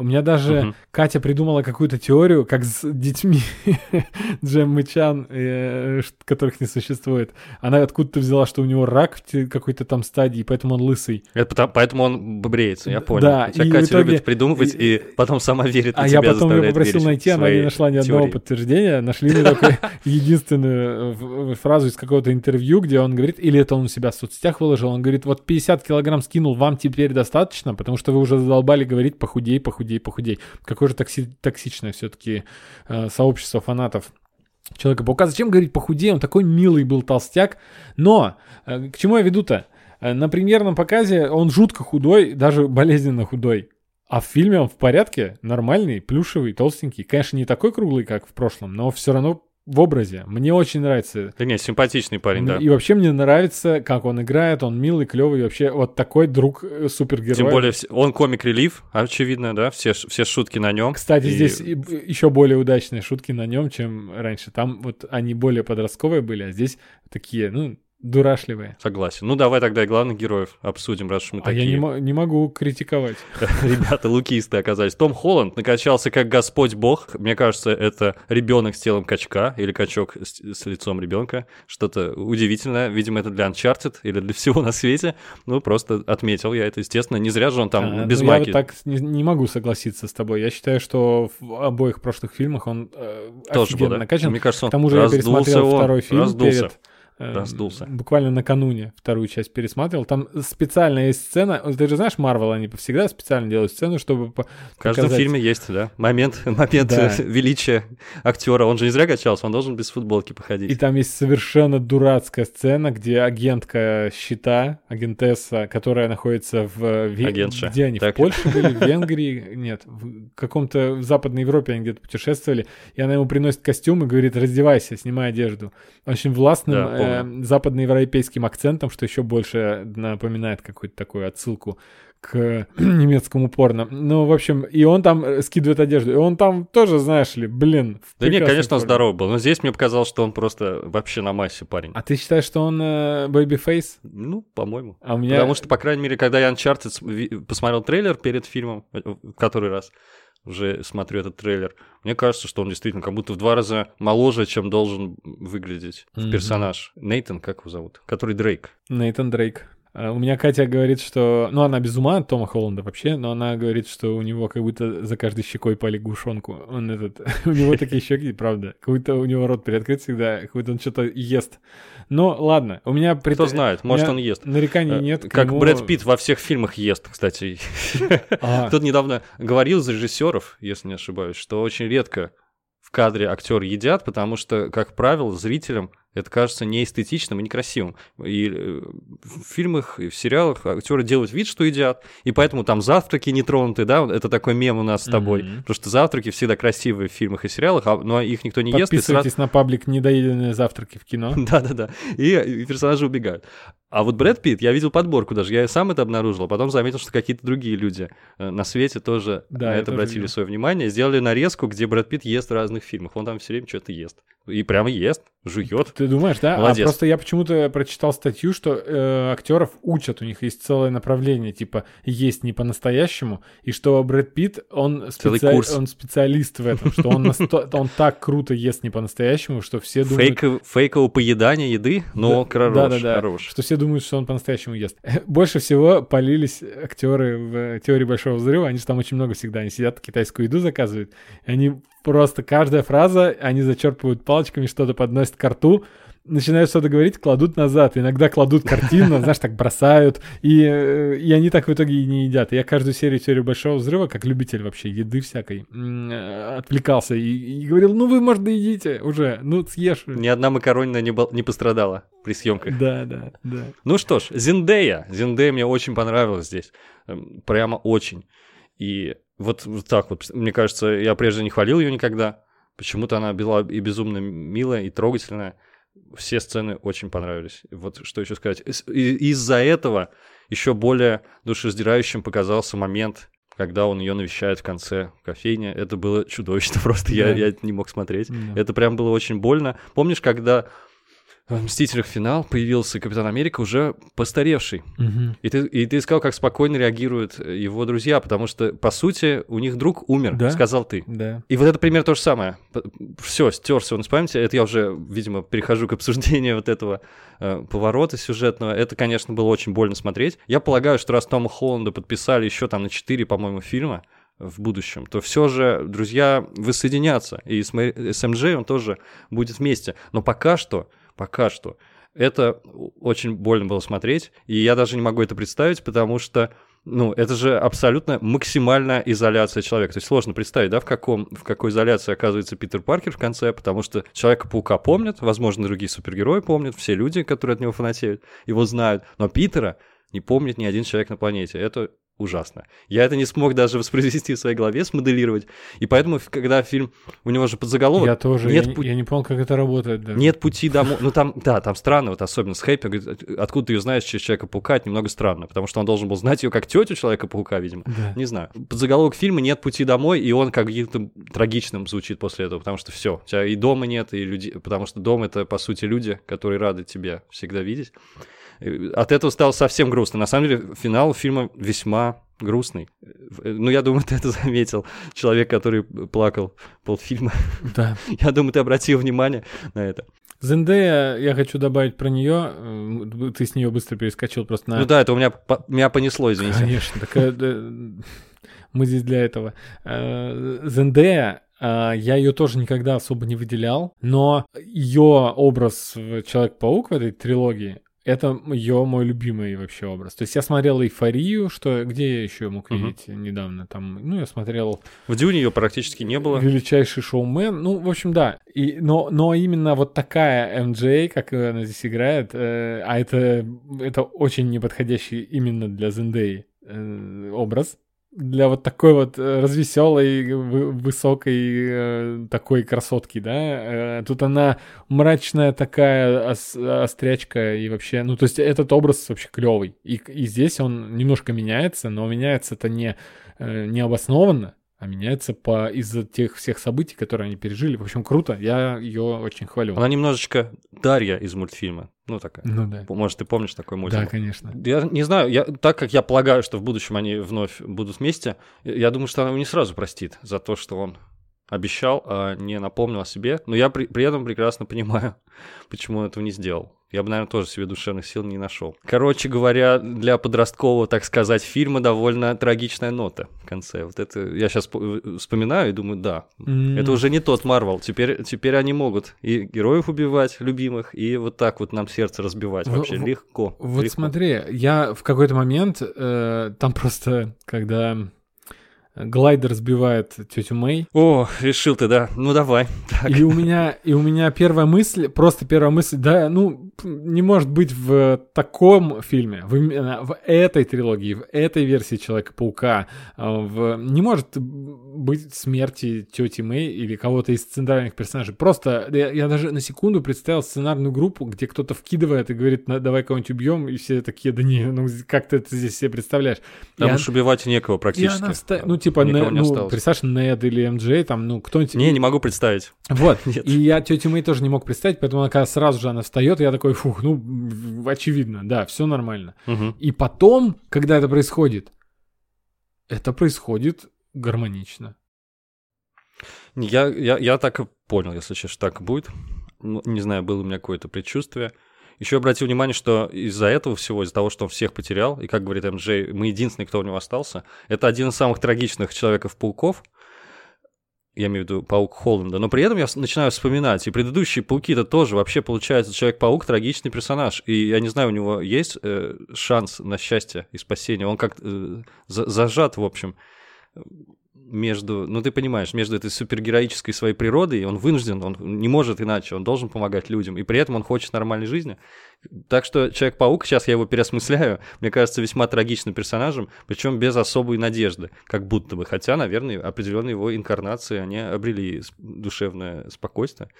У меня даже Мгм. Катя придумала какую-то теорию, как с детьми Джеммы Чан, э, ш- которых не существует. Она откуда-то взяла, что у него рак в какой-то там стадии, поэтому он лысый. Это потому- поэтому он бреется, я понял. да, и Катя итоге- любит придумывать и, и- потом сама верит, А я потом ее попросил найти, она не нашла ни одного теории. подтверждения. Нашли мне только единственную э, фразу из какого-то интервью, где он говорит, или это он у себя в соцсетях выложил, он говорит, вот 50 килограмм скинул, вам теперь достаточно, потому что вы уже задолбали говорить похудей, похудей, похудей. Какое же токси- токсичное все-таки сообщество фанатов Человека-паука. Зачем говорить похудей? Он такой милый был толстяк. Но э, к чему я веду-то? Э, На премьерном показе он жутко худой, даже болезненно худой. А в фильме он в порядке, нормальный, плюшевый, толстенький. Конечно, не такой круглый, как в прошлом, но все равно в образе. Мне очень нравится. Да не, симпатичный парень, да. И вообще мне нравится, как он играет. Он милый, клевый. Вообще вот такой друг э, супергероя. Тем более, он комик-релив, очевидно, да, все, все шутки на нем. Кстати, здесь еще более удачные шутки на нем, чем раньше. Там вот они более подростковые были, а здесь такие, ну, дурашливые. Согласен. Ну, давай тогда и главных героев обсудим, раз уж мы А я такие не, мо- не могу критиковать. ребята лукисты оказались. Том Холланд накачался как Господь Бог. Мне кажется, это ребенок с телом качка или качок с, с лицом ребенка. Что-то удивительное. Видимо, это для Uncharted или для всего на свете. Ну, просто отметил я это, естественно. Не зря же он там А, без ну, я маки. вот так не, не могу согласиться с тобой. Я считаю, что в обоих прошлых фильмах он э, Тоже был, да? накачан. Мне кажется, он К тому же я пересмотрел он, второй фильм раздулся. перед... э, Раздулся. Буквально накануне вторую часть пересматривал. Там специально есть сцена. Ты же знаешь, Марвел, они всегда специально делают сцену, чтобы по- В каждом показать- фильме есть, да, момент, момент Да. величия актера. Он же не зря качался, он должен без футболки походить. И там есть совершенно дурацкая сцена, где агентка щита, агентесса, которая находится в... Ве- Агентша. Где они? Так. В Польше были? В Венгрии? Нет, в каком-то в Западной Европе они где-то путешествовали. И она ему приносит костюм и говорит, раздевайся, снимай одежду. Очень властным Да, э, западноевропейским акцентом, что еще больше напоминает какую-то такую отсылку к немецкому порно. Ну, в общем, и он там э, скидывает одежду. И он там тоже, знаешь ли, блин. Да нет, конечно, он здоров был, но здесь мне показалось, что он просто вообще на массе парень. А ты считаешь, что он э, baby face? Ну, по-моему. А у меня... Потому что, по крайней мере, когда я Uncharted посмотрел трейлер перед фильмом, э, в который раз уже смотрю этот трейлер, мне кажется, что он действительно как будто в два раза моложе, чем должен выглядеть Мгм. персонаж. Нейтан, как его зовут? Который Дрейк. Нейтан Дрейк. А, У меня Катя говорит, что... Ну, она без ума от Тома Холланда вообще, но она говорит, что у него как будто за каждой щекой по лягушонку. Он этот... У него такие щеки, правда. Как будто у него рот приоткрыт всегда, как будто он что-то ест. Но ладно, у меня... прет- Кто знает, может, он ест. Нареканий Э, нет. Как нему. Брэд Питт во всех фильмах ест, кстати. Тут недавно говорил из режиссеров, если не ошибаюсь, что очень редко в кадре актеры едят, потому что, как правило, зрителям это кажется неэстетичным и некрасивым. И э, в фильмах и в сериалах актеры делают вид, что едят, и поэтому там завтраки не тронуты, да, это такой мем у нас с тобой, Мгм. потому что завтраки всегда красивые в фильмах и сериалах, а, но их никто не ест, и сразу... Подписывайтесь на паблик «Недоеденные завтраки в кино». Да-да-да. И персонажи убегают. А вот Брэд Питт, я видел подборку даже, я и сам это обнаружил, а потом заметил, что какие-то другие люди э, на свете тоже Да, на это обратили видел. свое внимание, сделали нарезку, где Брэд Питт ест в разных фильмах. Он там все время что-то ест. И прямо ест, жует. Ты думаешь, да? Молодец. А просто я почему-то прочитал статью, что э, актеров учат, у них есть целое направление, типа есть не по-настоящему, и что Брэд Питт, он, Целый специа- курс. он специалист в этом, что он, насто- он так круто ест не по-настоящему, что все думают... Фейков- фейковое поедание еды, но хорош, хорош. Что все думают, что он по-настоящему ест. Больше всего полились актеры в теории Большого Взрыва. Они же там очень много всегда. Они сидят, китайскую еду заказывают. Они просто каждая фраза, они зачерпывают палочками, что-то подносят к рту, начинают что-то говорить, кладут назад. Иногда кладут картину, знаешь, так бросают. И, э, и они так в итоге и не едят. Я каждую серию теории Большого Взрыва, как любитель вообще еды всякой, э, отвлекался и, и говорил, ну вы, может, доедите уже, ну съешь. Ни одна макаронина не, не пострадала при съемках. Да, да, да. Ну что ж, Зиндея. Зиндея мне очень понравилась здесь. Эм, Прямо очень. И вот, вот так вот, мне кажется, я прежде не хвалил ее никогда. Почему-то она была и безумно милая, и трогательная. Все сцены очень понравились. Вот что еще сказать. Из-за этого еще более душераздирающим показался момент, когда он ее навещает в конце кофейни. Это было чудовищно просто. Я, Да. я это не мог смотреть. Да. Это прям было очень больно. Помнишь, когда в «Мстителях. Финал» появился Капитан Америка уже постаревший. Мгм. И ты, и ты сказал, как спокойно реагируют его друзья, потому что, по сути, у них друг умер, Да. сказал ты. Да. И вот это пример то же самое. Все, стерся он из памяти. Это я уже, видимо, перехожу к обсуждению вот этого э, поворота сюжетного. Это, конечно, было очень больно смотреть. Я полагаю, что раз Тома Холланда подписали еще там на 4, по-моему, фильма в будущем, то все же друзья воссоединятся. И с, с МД он тоже будет вместе. Но пока что, пока что, это очень больно было смотреть. И я даже не могу это представить, потому что ну, это же абсолютно максимальная изоляция человека. То есть сложно представить, да, в, каком, в какой изоляции оказывается Питер Паркер в конце, потому что Человека-паука помнят, возможно, другие супергерои помнят, все люди, которые от него фанатеют, его знают, но Питера не помнит ни один человек на планете. Это ужасно. Я это не смог даже воспроизвести в своей голове, смоделировать. И поэтому, когда фильм, у него же подзаголовок я тоже, нет я, пу- я не понял, как это работает. даже. нет пути домой. Ну там, да, там странно, вот особенно с Хэппи, говорит, откуда ты ее знаешь через Человека-паука, это немного странно, потому что он должен был знать ее как тетю Человека-паука, видимо. Да. Не знаю. Подзаголовок фильма «Нет пути домой», и он как каким-то трагичным звучит после этого, потому что все, у тебя и дома нет, и люди, потому что дом — это, по сути, люди, которые рады тебя всегда видеть. От этого стало совсем грустно. На самом деле, финал фильма весьма грустный. Э, Ну, я думаю, ты это заметил. Человек, который плакал полфильма. Да. Я думаю, ты обратил внимание на это. Зендея, я хочу добавить про нее. э, Ты с нее быстро перескочил просто на... Ну да, это у меня, по- меня понесло, извините. Конечно, так, э, мы здесь для этого. Зендея, я ее тоже никогда особо не выделял, но ее образ Человек-паук в этой трилогии это ее мой любимый вообще образ. То есть я смотрел эйфорию, что где я еще мог видеть недавно там. Ну, я смотрел В Дюне ее практически не было. величайший шоумен. Ну, в общем, да. И, но, но именно вот такая МД, как она здесь играет, э, а это, это очень неподходящий именно для Зендеи э, образ. Для вот такой вот э, развеселой, вы- высокой э, такой красотки, да. Э, тут она мрачная такая ос- острячка и вообще, ну то есть этот образ вообще клевый. И, и здесь он немножко меняется, но меняется это не э, необоснованно, а меняется по из-за тех всех событий, которые они пережили. В общем, круто. Я ее очень хвалю. Она немножечко Дарья из мультфильма. Ну, такая. Ну да. Может, ты помнишь такой мультик? Да, конечно. Я не знаю, я, так как я полагаю, что в будущем они вновь будут вместе, я думаю, что она его не сразу простит за то, что он обещал, а не напомнил о себе. Но я при, при этом прекрасно понимаю, почему он этого не сделал. Я бы, наверное, тоже себе душевных сил не нашел. Короче говоря, для подросткового, так сказать, фильма довольно трагичная нота в конце. Вот это я сейчас вспоминаю и думаю, да, М, это уже не тот Марвел. Теперь, теперь они могут и героев убивать, любимых, и вот так вот нам сердце разбивать. Вообще в- легко. Вот легко. смотри, я в какой-то момент, э, там просто, когда глайдер сбивает тетю Мэй, О, решил ты, да. Ну давай. Так. и у меня, и у меня первая мысль, просто первая мысль, да, ну, не может быть в таком фильме, в, в этой трилогии, в этой версии Человека-паука, а, в, не может быть смерти тети Мэй или кого-то из центральных персонажей. Просто я, я даже на секунду представил сценарную группу, где кто-то вкидывает и говорит, «На- давай кого-нибудь убьем, и все такие, да не, ну как ты это здесь себе представляешь? Там И уж убивать некого И практически. она ста- Там ну, типа, никого Не- не ну, представь, Нед или МД, там, ну, кто-нибудь... Не, не могу представить. Вот. И я тетю Мэй тоже не мог представить, поэтому она когда сразу же она встает, я такой, фух, ну, очевидно, да, все нормально. Мгм. И потом, когда это происходит, это происходит гармонично. Я, я, я так понял, если честно, так будет. Ну, Не знаю, было у меня какое-то предчувствие. Еще обратил внимание, что из-за этого всего, из-за того, что он всех потерял, и, как говорит МД, мы единственный, кто у него остался, это один из самых трагичных Человеков-пауков, я имею в виду Паук Холланда, но при этом я начинаю вспоминать, и предыдущие Пауки-то тоже, вообще, получается, Человек-паук трагичный персонаж, и я не знаю, у него есть э, шанс на счастье и спасение, он как э, за- зажат, в общем, между, ну ты понимаешь, между этой супергероической своей природой, он вынужден, он не может иначе, он должен помогать людям, и при этом он хочет нормальной жизни. Так что Человек-паук, сейчас я его переосмысляю, мне кажется, весьма трагичным персонажем, причем без особой надежды, как будто бы, хотя, наверное, определенные его инкарнации, они обрели душевное спокойствие.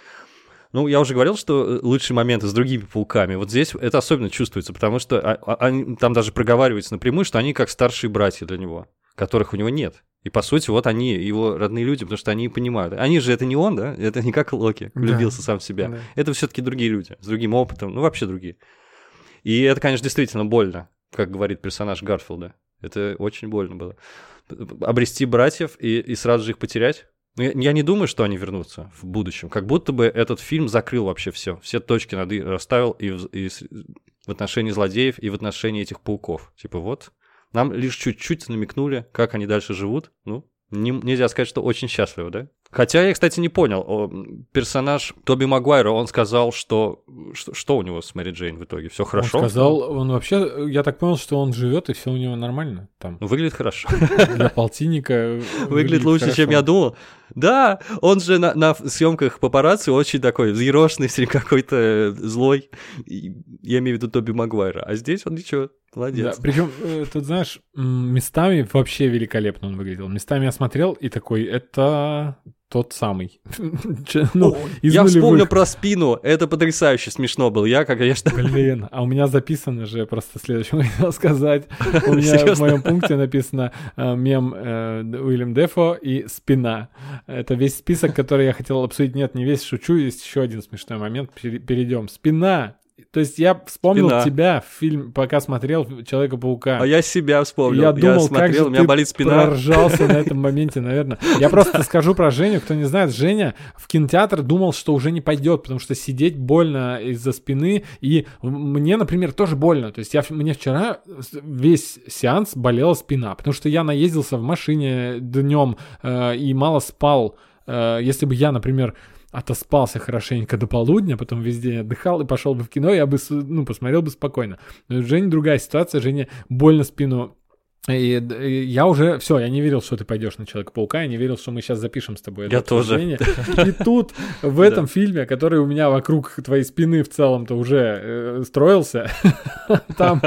Ну, я уже говорил, что э, лучшие моменты с другими пауками. Вот здесь это особенно чувствуется, потому что а- а- они, там даже проговаривается напрямую, что они как старшие братья для него, которых у него нет. И по сути, вот они, его родные люди, потому что они понимают. Они же это не он, да? Это не как Локи, влюбился да. сам в себя. Да. Это все-таки другие люди, с другим опытом, ну вообще другие. И это, конечно, действительно больно, как говорит персонаж Гарфилда. Это очень больно было. Обрести братьев и, и сразу же их потерять. Но я, я не думаю, что они вернутся в будущем. Как будто бы этот фильм закрыл вообще все. Все точки над «и» расставил и в, и в отношении злодеев, и в отношении этих пауков. Типа вот, нам лишь чуть-чуть намекнули, как они дальше живут. Ну, не, нельзя сказать, что очень счастливо, да? Хотя я, кстати, не понял. Персонаж Тоби Магуайра, он сказал, что, что что у него с Мэри Джейн в итоге? Все хорошо? Он сказал, он вообще, я так понял, что он живет и все у него нормально там. Выглядит хорошо. Для полтинника. Выглядит лучше, хорошо. чем я думал. Да, он же на, на съемках папарацци очень такой взъерошенный, какой-то злой. Я имею в виду Тоби Магуайра. А здесь он ничего, молодец. Да, причем, э, тут знаешь, местами вообще великолепно он выглядел. Местами я смотрел и такой, это тот самый. ну, я вспомнил про спину. Это потрясающе смешно было. Я, конечно... Блин, а у меня записано же, просто следующее хотел сказать. У меня в моем пункте написано э, мем э, Уильям Дефо и спина. Это весь список, который я хотел обсудить. Нет, не весь, шучу. Есть еще один смешной момент. Перейдем. Спина то есть я вспомнил спина. тебя в фильм, пока смотрел Человека-паука. А я себя вспомнил. Я думал, я смотрел, как же у меня ты болит спина. проржался на этом моменте, наверное. Я просто скажу про Женю, кто не знает. Женя в кинотеатр думал, что уже не пойдет, потому что сидеть больно из-за спины. И мне, например, тоже больно. То есть я, мне вчера весь сеанс болела спина, потому что я наездился в машине днем э, и мало спал. Э, если бы я, например, отоспался хорошенько до полудня, потом весь день отдыхал и пошел бы в кино, я бы, ну, посмотрел бы спокойно. Но Женя другая ситуация, Женя больно спину и, и я уже, все, я не верил, что ты пойдешь на Человека-паука, я не верил, что мы сейчас запишем с тобой это Я тоже. И тут, в этом фильме, который у меня вокруг твоей спины в целом-то уже э, строился, там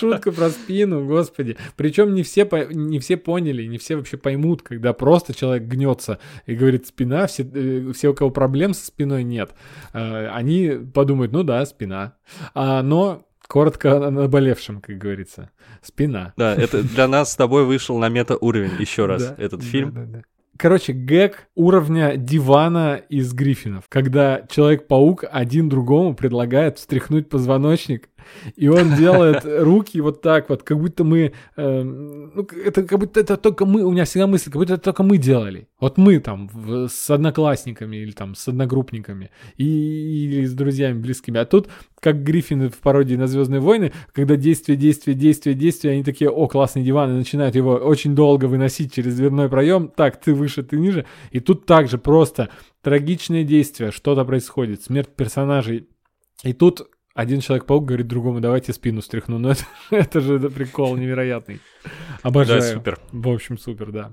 шутка про спину, господи. Причем не все, не все поняли, не все вообще поймут, когда просто человек гнется и говорит спина, все, э, все у кого проблем со спиной нет, э, они подумают, ну да, спина. А, но Коротко о наболевшем, как говорится. Спина. Да, это для нас с тобой вышел на мета-уровень еще раз этот фильм. Короче, гэг уровня дивана из Гриффинов, когда Человек-паук один другому предлагает встряхнуть позвоночник и он делает руки вот так вот, как будто мы... Э, ну, это как будто это только мы... У меня всегда мысль, как будто это только мы делали. Вот мы там с одноклассниками или там с одногруппниками и, или с друзьями близкими. А тут, как Гриффины в пародии на Звездные войны, когда действие, действие, действие, действие, они такие, о, классный диван, и начинают его очень долго выносить через дверной проем. Так, ты выше, ты ниже. И тут также просто трагичные действия, что-то происходит, смерть персонажей. И тут один Человек-паук говорит другому, давайте спину стряхну. Ну это, это же это прикол невероятный. Обожаю. Да, супер. В общем, супер, да.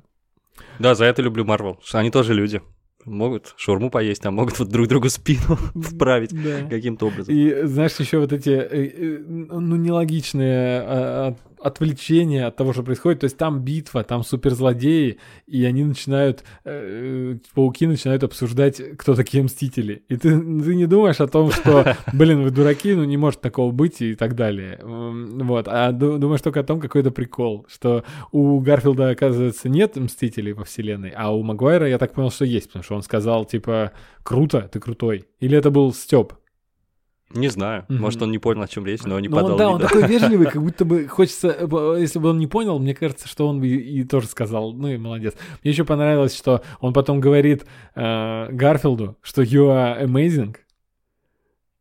Да, за это люблю Марвел, что они тоже люди. Могут шурму поесть, а могут вот друг другу спину вправить да. каким-то образом. И знаешь, еще вот эти, э, э, ну, нелогичные а, а, отвлечение от того, что происходит. То есть там битва, там суперзлодеи, и они начинают, э, пауки начинают обсуждать, кто такие мстители. И ты, ты не думаешь о том, что, блин, вы дураки, ну не может такого быть и так далее. Вот. А думаешь только о том, какой это прикол, что у Гарфилда, оказывается, нет мстителей во вселенной, а у Магуайра, я так понял, что есть, потому что он сказал, типа, круто, ты крутой. Или это был Степ? Не знаю. Mm-hmm. Может, он не понял, о чем речь, но не но подал он, Да, вида. он такой вежливый, как будто бы хочется... Если бы он не понял, мне кажется, что он бы и, и тоже сказал, ну и молодец. Мне еще понравилось, что он потом говорит э, Гарфилду, что you are amazing.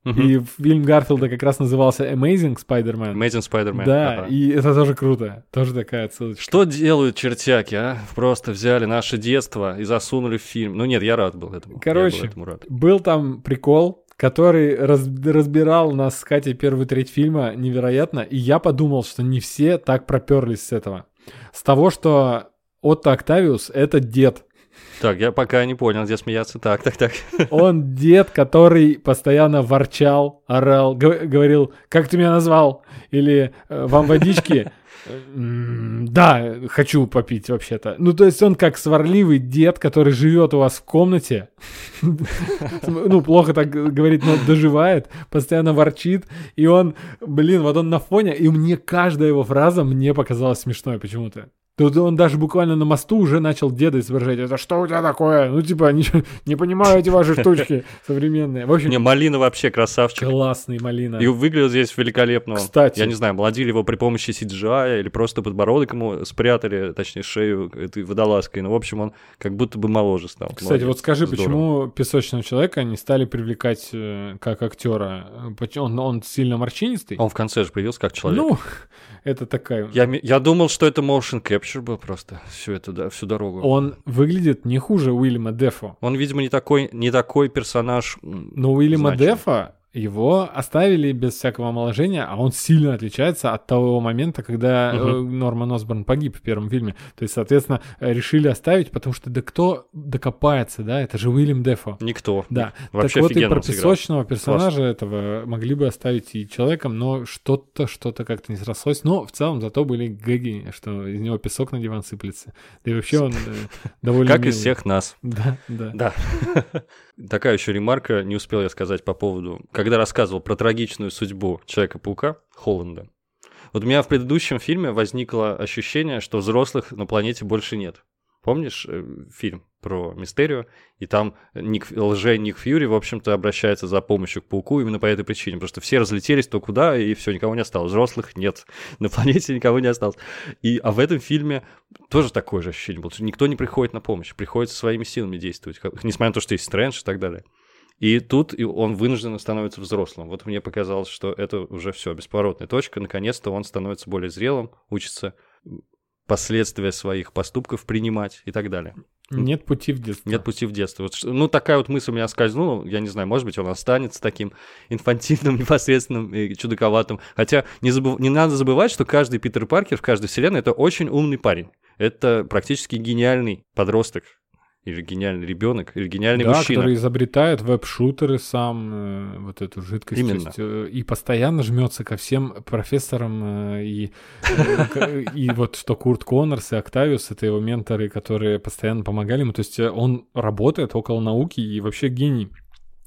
Uh-huh. И фильм Гарфилда как раз назывался Amazing Spider-Man. Amazing Spider-Man. Да, ага. и это тоже круто. Тоже такая отсылочка. Что делают чертяки, а? Просто взяли наше детство и засунули в фильм. Ну нет, я рад был этому. Короче, был, этому рад. был там прикол, который раз, разбирал нас с Катей первую треть фильма невероятно, и я подумал, что не все так проперлись с этого. С того, что Отто Октавиус — это дед. Так, я пока не понял, где смеяться. Так, так, так. Он дед, который постоянно ворчал, орал, говорил, как ты меня назвал? Или «Э, вам водички? Да, хочу попить вообще-то. Ну, то есть он как сварливый дед, который живет у вас в комнате. Ну, плохо так говорить, но доживает, постоянно ворчит. И он, блин, вот он на фоне, и мне каждая его фраза мне показалась смешной почему-то. Тут он даже буквально на мосту уже начал деда изображать. Это что у тебя такое? Ну, типа, не, не понимаю эти ваши штучки современные. В общем, Не, Малина вообще красавчик. классный малина. И выглядел здесь великолепно. Кстати. Я не знаю, молодили его при помощи CGI или просто подбородок ему спрятали, точнее, шею этой водолазкой. Ну, в общем, он как будто бы моложе стал. Кстати, Молодец. вот скажи, Здорово. почему песочного человека не стали привлекать э, как актера? Он, он сильно морщинистый? Он в конце же появился как человек. Ну, это такая... Я, я думал, что это motion capture был просто всю эту да, всю дорогу. Он выглядит не хуже Уильяма Дефо. Он, видимо, не такой, не такой персонаж. Но Уильяма значимый. Дефа его оставили без всякого омоложения, а он сильно отличается от того момента, когда э, Норман Осборн погиб в первом фильме. То есть, соответственно, э, решили оставить, потому что да кто докопается, да? Это же Уильям Дефо. Никто. Да, Вообще так вот и про он сыграл. песочного персонажа этого могли бы оставить и человеком, но что-то, что-то как-то не срослось. Но в целом зато были гэги, что из него песок на диван сыплется. Да и вообще он э, довольно Как из всех нас. Да, да. Да. Такая еще ремарка, не успел я сказать по поводу, когда рассказывал про трагичную судьбу Человека-паука Холланда. Вот у меня в предыдущем фильме возникло ощущение, что взрослых на планете больше нет. Помнишь э, фильм про Мистерию? И там Ник, лже Ник Фьюри, в общем-то, обращается за помощью к пауку именно по этой причине. Потому что все разлетелись то куда, и все, никого не осталось. Взрослых нет. На планете никого не осталось. И, а в этом фильме тоже такое же ощущение было. что Никто не приходит на помощь. Приходится своими силами действовать. как- несмотря на то, что есть Стрэндж и так далее. И тут он вынужденно становится взрослым. Вот мне показалось, что это уже все, бесповоротная точка. Наконец-то он становится более зрелым, учится последствия своих поступков принимать и так далее. Нет пути в детство. Нет пути в детство. Вот, ну, такая вот мысль у меня скользнула. Я не знаю, может быть, он останется таким инфантильным, непосредственным и чудаковатым. Хотя не, забыв- не надо забывать, что каждый Питер Паркер в каждой вселенной это очень умный парень. Это практически гениальный подросток. Или гениальный ребенок, или гениальный да, мужчина. который изобретает веб-шутеры сам, э, вот эту жидкость. Именно. есть, э, и постоянно жмется ко всем профессорам. э, и, и вот что Курт Коннорс и Октавиус, это его менторы, которые постоянно помогали ему. То есть он работает около науки и вообще гений.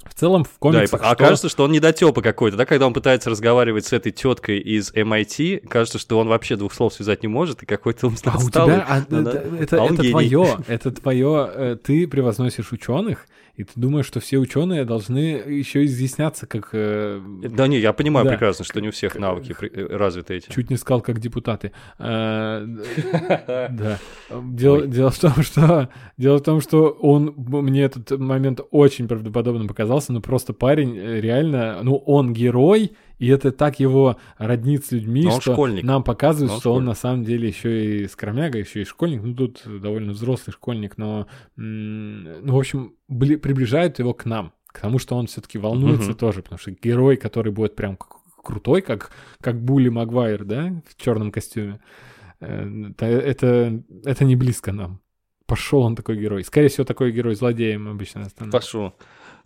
В целом в Да, и комиксах... а что- кажется, что он недотепа какой-то, да, когда он пытается разговаривать с этой теткой из MIT, кажется, что он вообще двух слов связать не может, и какой-то он А у тебя, а, Ну да. это, А это твое, это твое, э, ты превозносишь ученых, и ты думаешь, что все ученые должны еще изъясняться, как э, Да не, я понимаю Да. прекрасно, что не у всех навыки при- э, развиты эти. Чуть не сказал, как депутаты. Э, Да. Дело, в том, что дело в том, что он мне этот момент очень правдоподобно показался, но просто парень э, реально, ну он герой, и это так его роднит с людьми, он что школьник. нам показывает, Но он что он школьник. на самом деле еще и скромяга, еще и школьник. Ну тут довольно взрослый школьник, но ну в общем бли- приближает его к нам, к тому, что он все-таки волнуется Мгм. тоже, потому что герой, который будет прям крутой, как как Були Магуайр, да, в черном костюме. Э, та- Это, это не близко нам. Пошел он такой герой. Скорее всего, такой герой злодеем обычно становится. Пошел.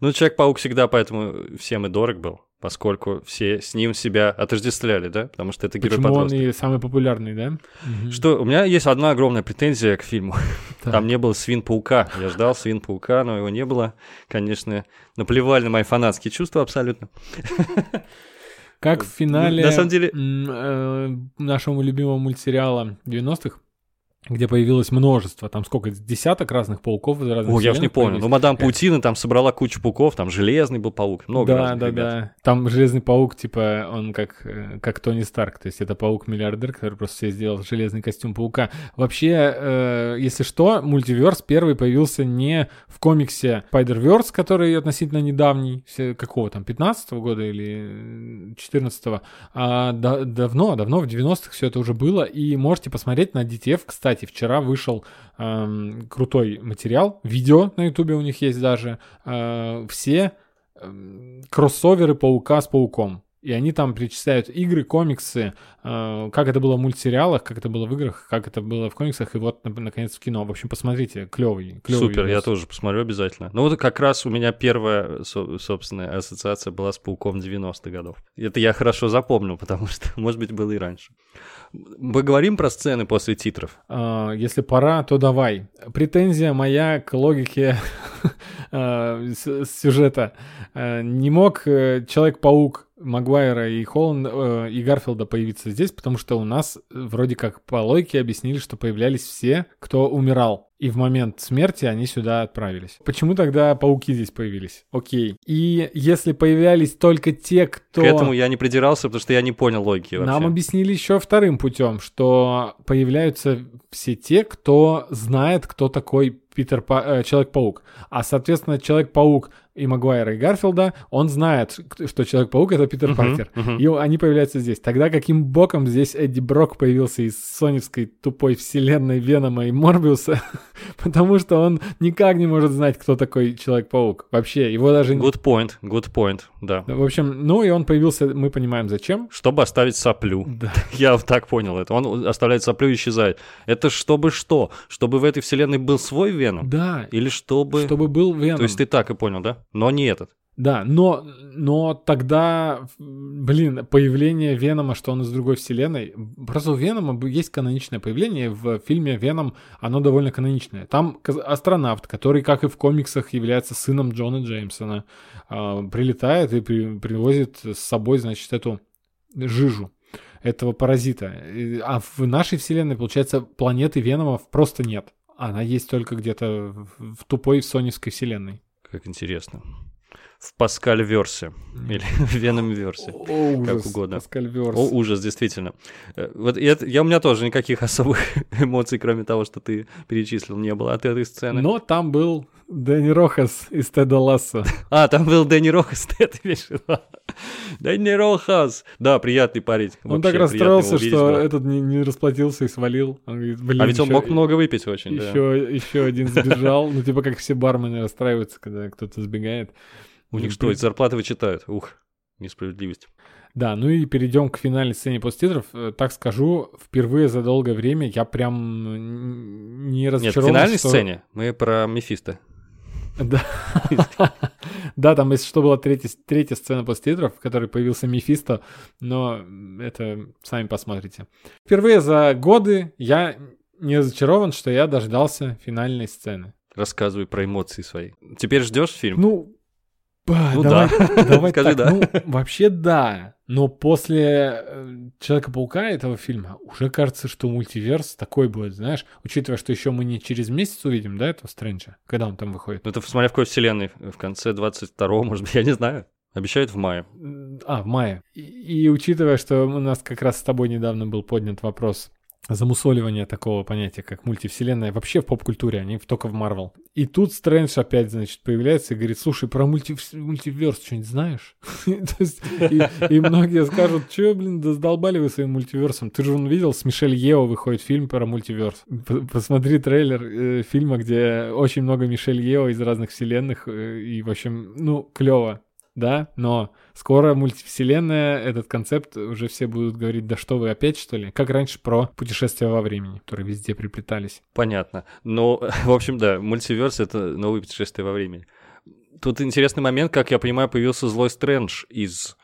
Ну, Человек-паук всегда поэтому всем и дорог был, поскольку все с ним себя отождествляли, да? Потому что это Почему он герой-подросток. и самый популярный, да? Что, у меня есть одна огромная претензия к фильму. Так. Там не было свин-паука. Я ждал свин-паука, но его не было. Конечно, наплевали на мои фанатские чувства абсолютно. Как в финале На самом деле- э, нашего любимого мультсериала 90-х, где появилось множество, там сколько, десяток разных пауков из разных О, я уж не помню. появились. Ну, мадам Паутина там собрала кучу пауков, там железный был паук, много да, разных да, ребят. да. Там Железный паук, типа, он как, э, как Тони Старк. То есть это паук-миллиардер, который просто себе сделал железный костюм паука. Вообще, э, если что, мультиверс первый появился не в комиксе Spider-Verse, который относительно недавний, какого там, 15 года или 14 а да- давно, давно, в 90-х все это уже было. И можете посмотреть на DTF, кстати, вчера вышел эм, крутой материал, видео на ютубе у них есть даже, э, все эм, кроссоверы паука с пауком. И они там перечисляют игры, комиксы, э, как это было в мультсериалах, как это было в играх, как это было в комиксах, и вот, на- наконец, в кино. В общем, посмотрите, клевый, клевый. Супер, я видос. тоже посмотрю обязательно. Ну вот как раз у меня первая, со- собственная ассоциация была с пауком 90-х годов. Это я хорошо запомнил, потому что, может быть, было и раньше. Поговорим про сцены после титров. А, Если пора, то давай. Претензия моя к логике с- сюжета. А, Не мог э, Человек-паук Магуайра и Холланд э, и Гарфилда появиться здесь, потому что у нас э, вроде как по логике объяснили, что появлялись все, кто умирал. И в момент смерти они сюда отправились. Почему тогда пауки здесь появились? Окей. И если появлялись только те, кто... К этому я не придирался, потому что я не понял логики вообще. Нам объяснили еще вторым путем, что появляются все те, кто знает, кто такой Питер Па... э, Человек-паук. А, соответственно, Человек-паук и Магуайра, и Гарфилда, он знает, что Человек-паук — это Питер uh-huh, Паркер. Uh-huh. И они появляются здесь. Тогда каким боком здесь Эдди Брок появился из соневской тупой вселенной Венома и Морбиуса? Потому что он никак не может знать, кто такой Человек-паук. Вообще, его даже... Good point, good point, да. В общем, ну и он появился, мы понимаем, зачем. Чтобы оставить соплю. Да. Я так понял это. Он оставляет соплю и исчезает. Это чтобы что? Чтобы в этой вселенной был свой Веном? Да. Или чтобы... Чтобы был Веном. То есть ты так и понял, да? Но не этот. Да, но, но тогда, блин, появление Венома, что он из другой вселенной, просто у Венома есть каноничное появление, в фильме Веном оно довольно каноничное. Там астронавт, который, как и в комиксах, является сыном Джона Джеймсона, э, прилетает и при, привозит с собой, значит, эту жижу этого паразита. А в нашей вселенной, получается, планеты Веномов просто нет. Она есть только где-то в тупой соневской вселенной. Как интересно. В Паскаль-версе. Или в Веном-версе. О, ужас, как угодно. Паскаль-верс. О, ужас, действительно. Э, вот я, я, у меня тоже никаких особых эмоций, кроме того, что ты перечислил, не было от этой сцены. Но там был Дэнни Рохас из Теда Ласса. А, там был Дэнни Рохас, ты это имеешь Дэнни Рохас! Да, приятный парень. Он так расстроился, что этот не, не расплатился и свалил. А ведь он мог много выпить очень, еще, да. Еще один сбежал. Ну, типа, как все бармены расстраиваются, когда кто-то сбегает. У них что, зарплаты вычитают? Ух, несправедливость. Да, ну и перейдем к финальной сцене после титров. Э, так скажу, впервые за долгое время я прям не разочарован. Нет, в финальной что... сцене мы про Мефисто. Да. да, там, если что, была третья, третья сцена после титров, в которой появился Мефисто, но это сами посмотрите. Впервые за годы я не разочарован, что я дождался финальной сцены. Рассказывай про эмоции свои. Теперь ждешь фильм? Ну, ну давай, да. давай Скажи так. Да. Ну, вообще да. Но после э, Человека-паука этого фильма уже кажется, что мультиверс такой будет, знаешь, учитывая, что еще мы не через месяц увидим, да, этого Стрэнджа, когда он там выходит. Ну, это смотря в какой вселенной, в конце 22-го, может быть, я не знаю. Обещают в мае. А, в мае. И, и учитывая, что у нас как раз с тобой недавно был поднят вопрос замусоливание такого понятия, как мультивселенная, вообще в поп-культуре, а не только в Марвел. И тут Стрэндж опять, значит, появляется и говорит, слушай, про мульти... мультиверс что-нибудь знаешь? И многие скажут, что, блин, да сдолбали вы своим мультиверсом. Ты же он видел, с Мишель Ео выходит фильм про мультиверс. Посмотри трейлер э, фильма, где очень много Мишель Ео из разных вселенных, э, и, в общем, ну, клево да, но скоро мультивселенная, этот концепт уже все будут говорить, да что вы опять, что ли? Как раньше про путешествия во времени, которые везде приплетались. Понятно. Но, в общем, да, мультиверс — это новые путешествия во времени. Тут интересный момент, как я понимаю, появился злой Стрэндж из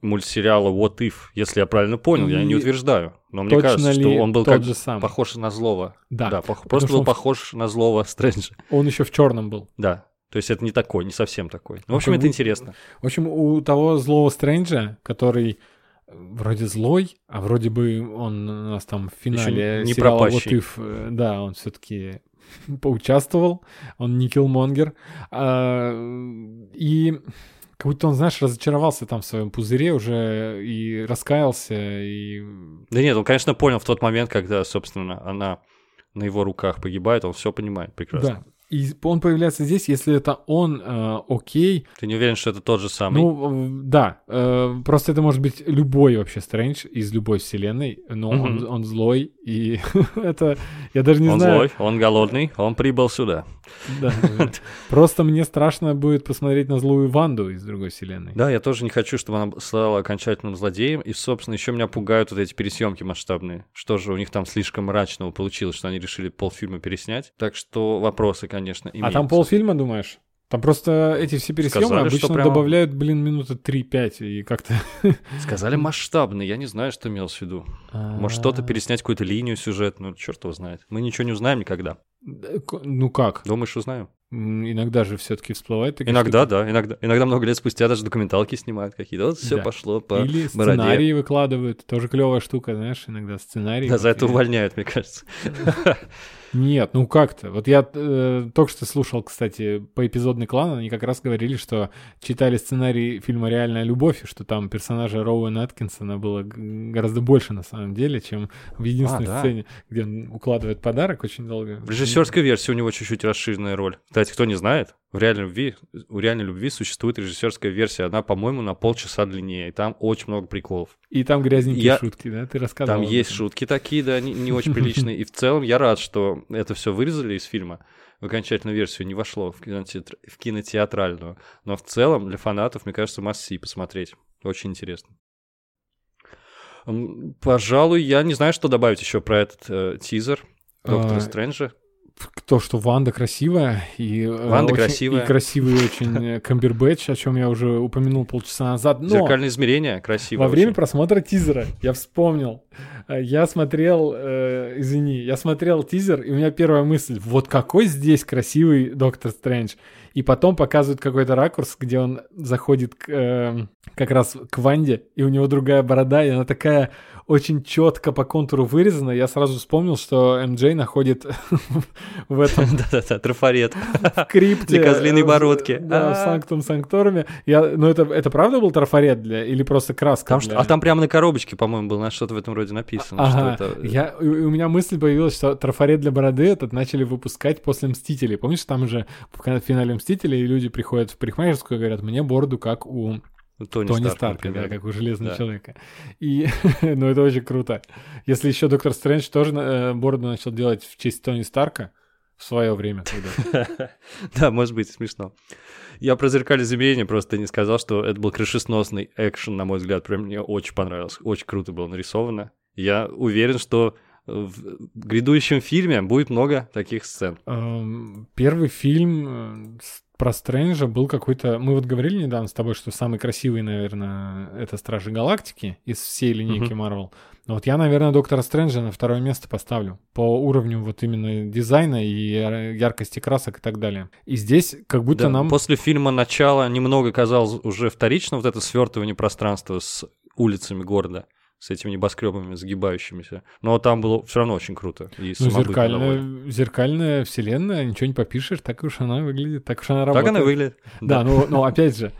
мультсериала What If, если я правильно понял, И я не утверждаю. Но мне кажется, что он был как же сам? похож на злого. Да. да пох... Просто был он... похож на злого Стрэнджа. Он еще в черном был. Да. То есть это не такой, не совсем такой. Ну, в общем, это интересно. В общем, у того злого Стрэнджа, который вроде злой, а вроде бы он у нас там в финале Еще не сериала Вот If, э, да, он все-таки поучаствовал, он не киллмонгер. А, и как будто он, знаешь, разочаровался там в своем пузыре уже и раскаялся, и... Да нет, он, конечно, понял в тот момент, когда, собственно, она на его руках погибает, он все понимает прекрасно. Да, и он появляется здесь, если это он э, окей. Ты не уверен, что это тот же самый? Ну, да. Э, просто это может быть любой вообще Стрэндж из любой вселенной, но mm-hmm. он, он злой, и это... Я даже не он знаю... Он злой, он голодный, он прибыл сюда. Да. Просто мне страшно будет посмотреть на злую Ванду из другой вселенной. Да, я тоже не хочу, чтобы она стала окончательным злодеем. И, собственно, еще меня пугают вот эти пересъемки масштабные. Что же у них там слишком мрачного получилось, что они решили полфильма переснять. Так что вопросы, конечно, имеются. А там полфильма, думаешь? Там просто эти все пересъемы Сказали, обычно прямо... добавляют, блин, минуты 3-5 и как-то... Сказали масштабный, я не знаю, что имел в виду. Может, что-то а. переснять, какую-то линию сюжетную, черт его знает. Мы ничего не узнаем никогда. Ну как? Думаешь, узнаем? Иногда же все-таки всплывает. Иногда, штуки. да. Иногда, иногда много лет спустя даже документалки снимают какие-то. Вот все да. пошло по Или бороде. сценарии выкладывают. Тоже клевая штука, знаешь, иногда сценарий. Да, за это увольняют, мне кажется. Нет, ну как-то. Вот я э, только что слушал, кстати, по эпизодный клан, они как раз говорили, что читали сценарий фильма «Реальная любовь», и что там персонажа Роуэна Аткинсона было гораздо больше на самом деле, чем в единственной а, да. сцене, где он укладывает подарок очень долго. В режиссерской версии у него чуть-чуть расширенная роль. Кстати, кто не знает, в реальной любви, у реальной любви существует режиссерская версия. Она, по-моему, на полчаса длиннее, и там очень много приколов. И там грязненькие я... шутки, да? Ты рассказывал. Там есть шутки такие, да, не, не очень приличные. И в целом я рад, что это все вырезали из фильма. В окончательную версию не вошло в, кинотеатр... в кинотеатральную. Но в целом для фанатов, мне кажется, must see посмотреть. Очень интересно. Пожалуй, я не знаю, что добавить еще про этот э, тизер Доктора а... Стрэнджа то, что Ванда красивая, и, э, Ванда очень, красивая. и красивый очень э, Камбербэтч, о чем я уже упомянул полчаса назад. Но Зеркальное измерение красиво. Во время просмотра тизера я вспомнил. Э, я смотрел, э, извини, я смотрел тизер, и у меня первая мысль, вот какой здесь красивый Доктор Стрэндж. И потом показывают какой-то ракурс, где он заходит к, э, как раз к Ванде, и у него другая борода, и она такая очень четко по контуру вырезано. Я сразу вспомнил, что МД находит в этом... Да-да-да, трафарет. В крипте. Для козлиной бородки. Да, в Санктум Санкторуме. Ну, это, правда был трафарет для... Или просто краска. А там прямо на коробочке, по-моему, было что-то в этом роде написано. Ага. У, у меня мысль появилась, что трафарет для бороды этот начали выпускать после «Мстителей». Помнишь, там же в финале «Мстителей» люди приходят в парикмахерскую и говорят, мне бороду как у Тони, Тони Старк, Старка, да, как у Железного да. Человека. И, ну, это очень круто. Если еще Доктор Стрэндж тоже э, бороду начал делать в честь Тони Старка в свое время. Да, может быть, смешно. Я про зеркальное измерение просто не сказал, что это был крышесносный экшен, на мой взгляд. Прям мне очень понравилось. Очень круто было нарисовано. Я уверен, что в грядущем фильме будет много таких сцен. Эм, первый фильм э, про Стрэнджа был какой-то... Мы вот говорили недавно с тобой, что самый красивый, наверное, это Стражи Галактики из всей линейки Марвел. Но вот я, наверное, Доктора Стрэнджа на второе место поставлю. По уровню вот именно дизайна и яркости красок и так далее. И здесь как будто да, нам... После фильма «Начало» немного казалось уже вторично вот это свертывание пространства с улицами города с этими небоскребами загибающимися. Но там было все равно очень круто. И ну, зеркальная, зеркальная вселенная, ничего не попишешь, так уж она выглядит, так уж она работает. Так она выглядит. Да, да. но, но опять же,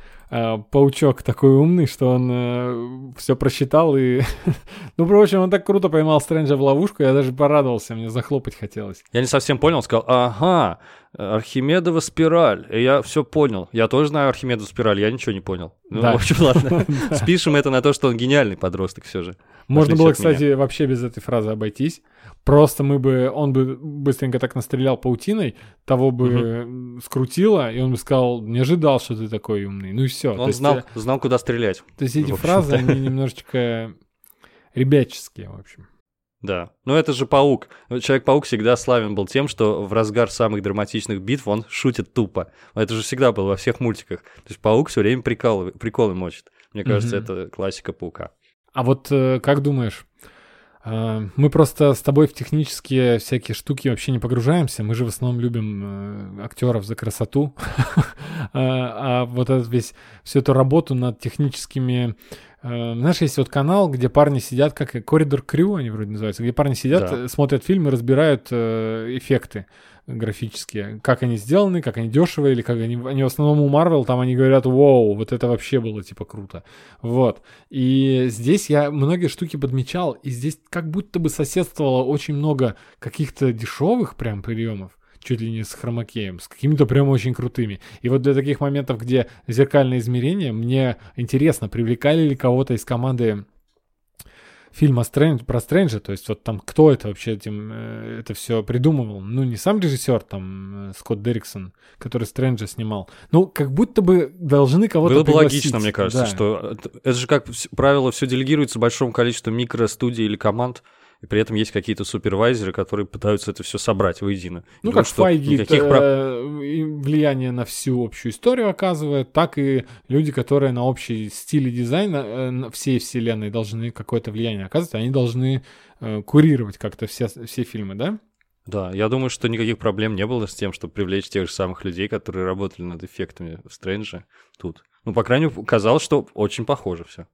паучок такой умный, что он э, все просчитал и... ну, в общем, он так круто поймал Стрэнджа в ловушку, я даже порадовался, мне захлопать хотелось. Я не совсем понял, сказал, ага, Архимедова спираль. И я все понял. Я тоже знаю Архимедову спираль, я ничего не понял. Ну, да. в общем, ладно. Спишем это на то, что он гениальный подросток все же. Можно было, кстати, вообще без этой фразы обойтись. Просто мы бы, он бы быстренько так настрелял паутиной, того бы угу. скрутило, и он бы сказал, не ожидал, что ты такой умный. Ну и все. Он знал, есть, знал, куда стрелять. То есть эти фразы, они немножечко ребяческие, в общем. Да. Но это же паук. Человек-паук всегда славен был тем, что в разгар самых драматичных битв он шутит тупо. Это же всегда было во всех мультиках. То есть паук все время приколы, приколы мочит. Мне кажется, mm-hmm. это классика паука. А вот э, как думаешь, э, мы просто с тобой в технические всякие штуки вообще не погружаемся. Мы же в основном любим э, актеров за красоту. А, а вот этот весь всю эту работу над техническими знаешь, есть вот канал, где парни сидят, как коридор крю, они вроде называются, где парни сидят, смотрят фильмы, разбирают эффекты графические, как они сделаны, как они дешевые, или как они, они в основном у Marvel, там они говорят, вау, вот это вообще было типа круто. Вот. И здесь я многие штуки подмечал, и здесь как будто бы соседствовало очень много каких-то дешевых прям приемов, чуть ли не с хромакеем, с какими-то прям очень крутыми. И вот для таких моментов, где зеркальное измерение, мне интересно, привлекали ли кого-то из команды фильма Стрэндж, про Стрэнджа, то есть вот там кто это вообще этим, э, это все придумывал. Ну, не сам режиссер, там, э, Скотт Дерриксон, который Стрэнджа снимал. Ну, как будто бы должны кого-то Было бы логично, мне кажется, да. что это же, как правило, все делегируется большому количеству микростудий или команд, и при этом есть какие-то супервайзеры, которые пытаются это все собрать воедино. Ну, Думаю, как Файги никаких... э, влияние на всю общую историю оказывает, так и люди, которые на общий стиль и дизайн э, всей вселенной должны какое-то влияние оказывать, они должны э, курировать как-то все, все фильмы, да? Да, я думаю, что никаких проблем не было с тем, чтобы привлечь тех же самых людей, которые работали над эффектами в Стрэнджа тут. Ну, по крайней мере, казалось, что очень похоже все.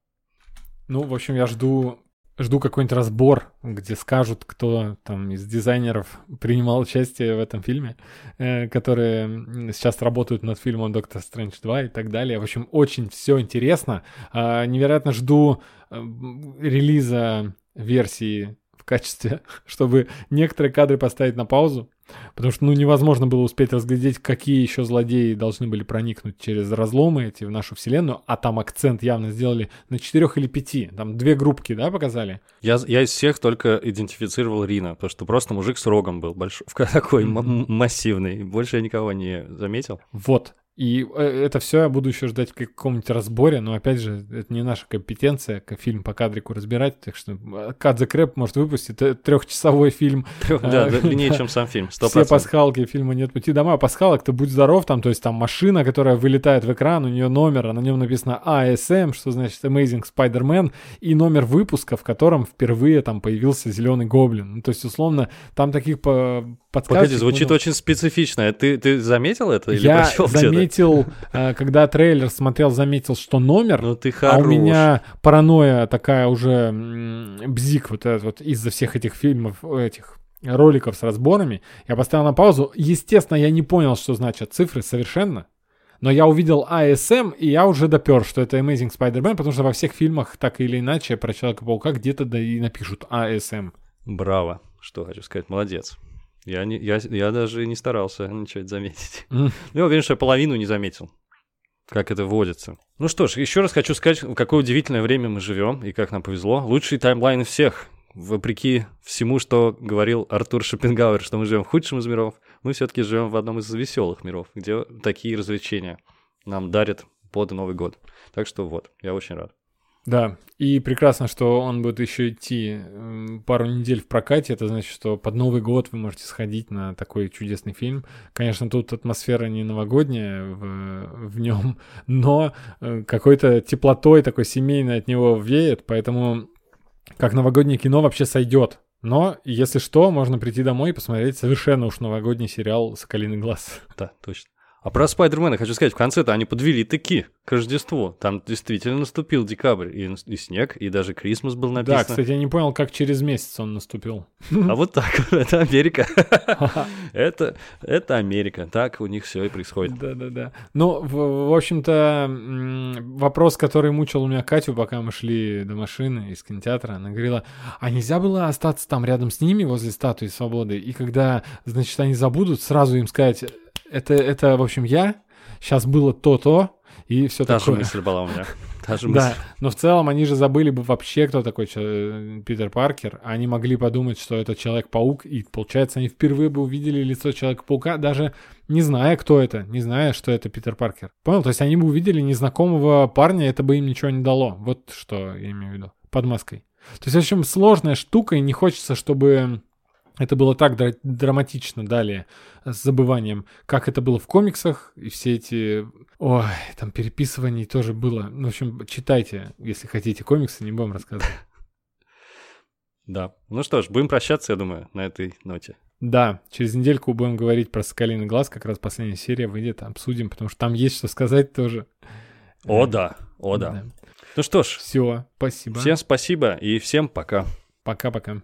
Ну, в общем, я жду жду какой-нибудь разбор, где скажут, кто там из дизайнеров принимал участие в этом фильме, э, которые сейчас работают над фильмом «Доктор Стрэндж 2» и так далее. В общем, очень все интересно. Э, невероятно жду э, релиза версии в качестве, чтобы некоторые кадры поставить на паузу, Потому что, ну, невозможно было успеть разглядеть, какие еще злодеи должны были проникнуть через разломы эти в нашу вселенную, а там акцент явно сделали на четырех или пяти. Там две группки, да, показали? Я, я из всех только идентифицировал Рина, потому что просто мужик с рогом был большой, такой массивный. Больше я никого не заметил. Вот. И э, это все я буду еще ждать в каком-нибудь разборе, но опять же, это не наша компетенция, как фильм по кадрику разбирать, так что Кадзе Крэп может выпустить трехчасовой фильм. Да, длиннее, чем сам фильм, 100%. Все пасхалки фильма «Нет пути домой», а пасхалок ты будь здоров, там, то есть там машина, которая вылетает в экран, у нее номер, а на нем написано ASM, что значит Amazing Spider-Man, и номер выпуска, в котором впервые там появился зеленый гоблин. Ну, то есть, условно, там таких подсказок... Погоди, звучит очень специфично. Ты, ты заметил это или Я заметил заметил, э, когда трейлер смотрел, заметил, что номер. Ну ты хорош. А у меня паранойя такая уже бзик вот этот вот из-за всех этих фильмов, этих роликов с разборами. Я поставил на паузу. Естественно, я не понял, что значат цифры совершенно. Но я увидел ASM, и я уже допер, что это Amazing Spider-Man, потому что во всех фильмах так или иначе про Человека-паука где-то да и напишут ASM. Браво, что хочу сказать, молодец. Я, не, я, я даже не старался ничего заметить. Mm. Я уверен, что я половину не заметил, как это вводится. Ну что ж, еще раз хочу сказать, в какое удивительное время мы живем и как нам повезло. Лучший таймлайн всех. Вопреки всему, что говорил Артур Шопенгауэр, что мы живем в худшем из миров, мы все-таки живем в одном из веселых миров, где такие развлечения нам дарят под Новый год. Так что вот, я очень рад. Да, и прекрасно, что он будет еще идти пару недель в прокате. Это значит, что под Новый год вы можете сходить на такой чудесный фильм. Конечно, тут атмосфера не новогодняя в, в нем, но э, какой-то теплотой такой семейной от него веет, поэтому как новогоднее кино вообще сойдет. Но, если что, можно прийти домой и посмотреть совершенно уж новогодний сериал «Соколиный глаз». Да, точно. А про Спайдермена хочу сказать, в конце-то они подвели таки к Рождеству. Там действительно наступил декабрь, и, и снег, и даже Крисмас был написан. Да, кстати, я не понял, как через месяц он наступил. А вот так, это Америка. это, это Америка, так у них все и происходит. Да-да-да. Ну, в, в общем-то, вопрос, который мучил у меня Катю, пока мы шли до машины из кинотеатра, она говорила, а нельзя было остаться там рядом с ними, возле статуи свободы, и когда, значит, они забудут, сразу им сказать это, это, в общем, я. Сейчас было то-то, и все Та такое. Та же мысль была у меня. Та же мысль. Да, но в целом они же забыли бы вообще, кто такой Питер Паркер. Они могли подумать, что это Человек-паук, и, получается, они впервые бы увидели лицо Человека-паука, даже не зная, кто это, не зная, что это Питер Паркер. Понял? То есть они бы увидели незнакомого парня, это бы им ничего не дало. Вот что я имею в виду. Под маской. То есть, в общем, сложная штука, и не хочется, чтобы это было так дра- драматично далее с забыванием, как это было в комиксах, и все эти... Ой, там переписываний тоже было. Ну, в общем, читайте, если хотите комиксы, не будем рассказывать. Да. Ну что ж, будем прощаться, я думаю, на этой ноте. Да, через недельку будем говорить про «Соколиный глаз», как раз последняя серия выйдет, обсудим, потому что там есть что сказать тоже. О, да, о, да. да. Ну что ж. Все, спасибо. Всем спасибо и всем пока. Пока-пока.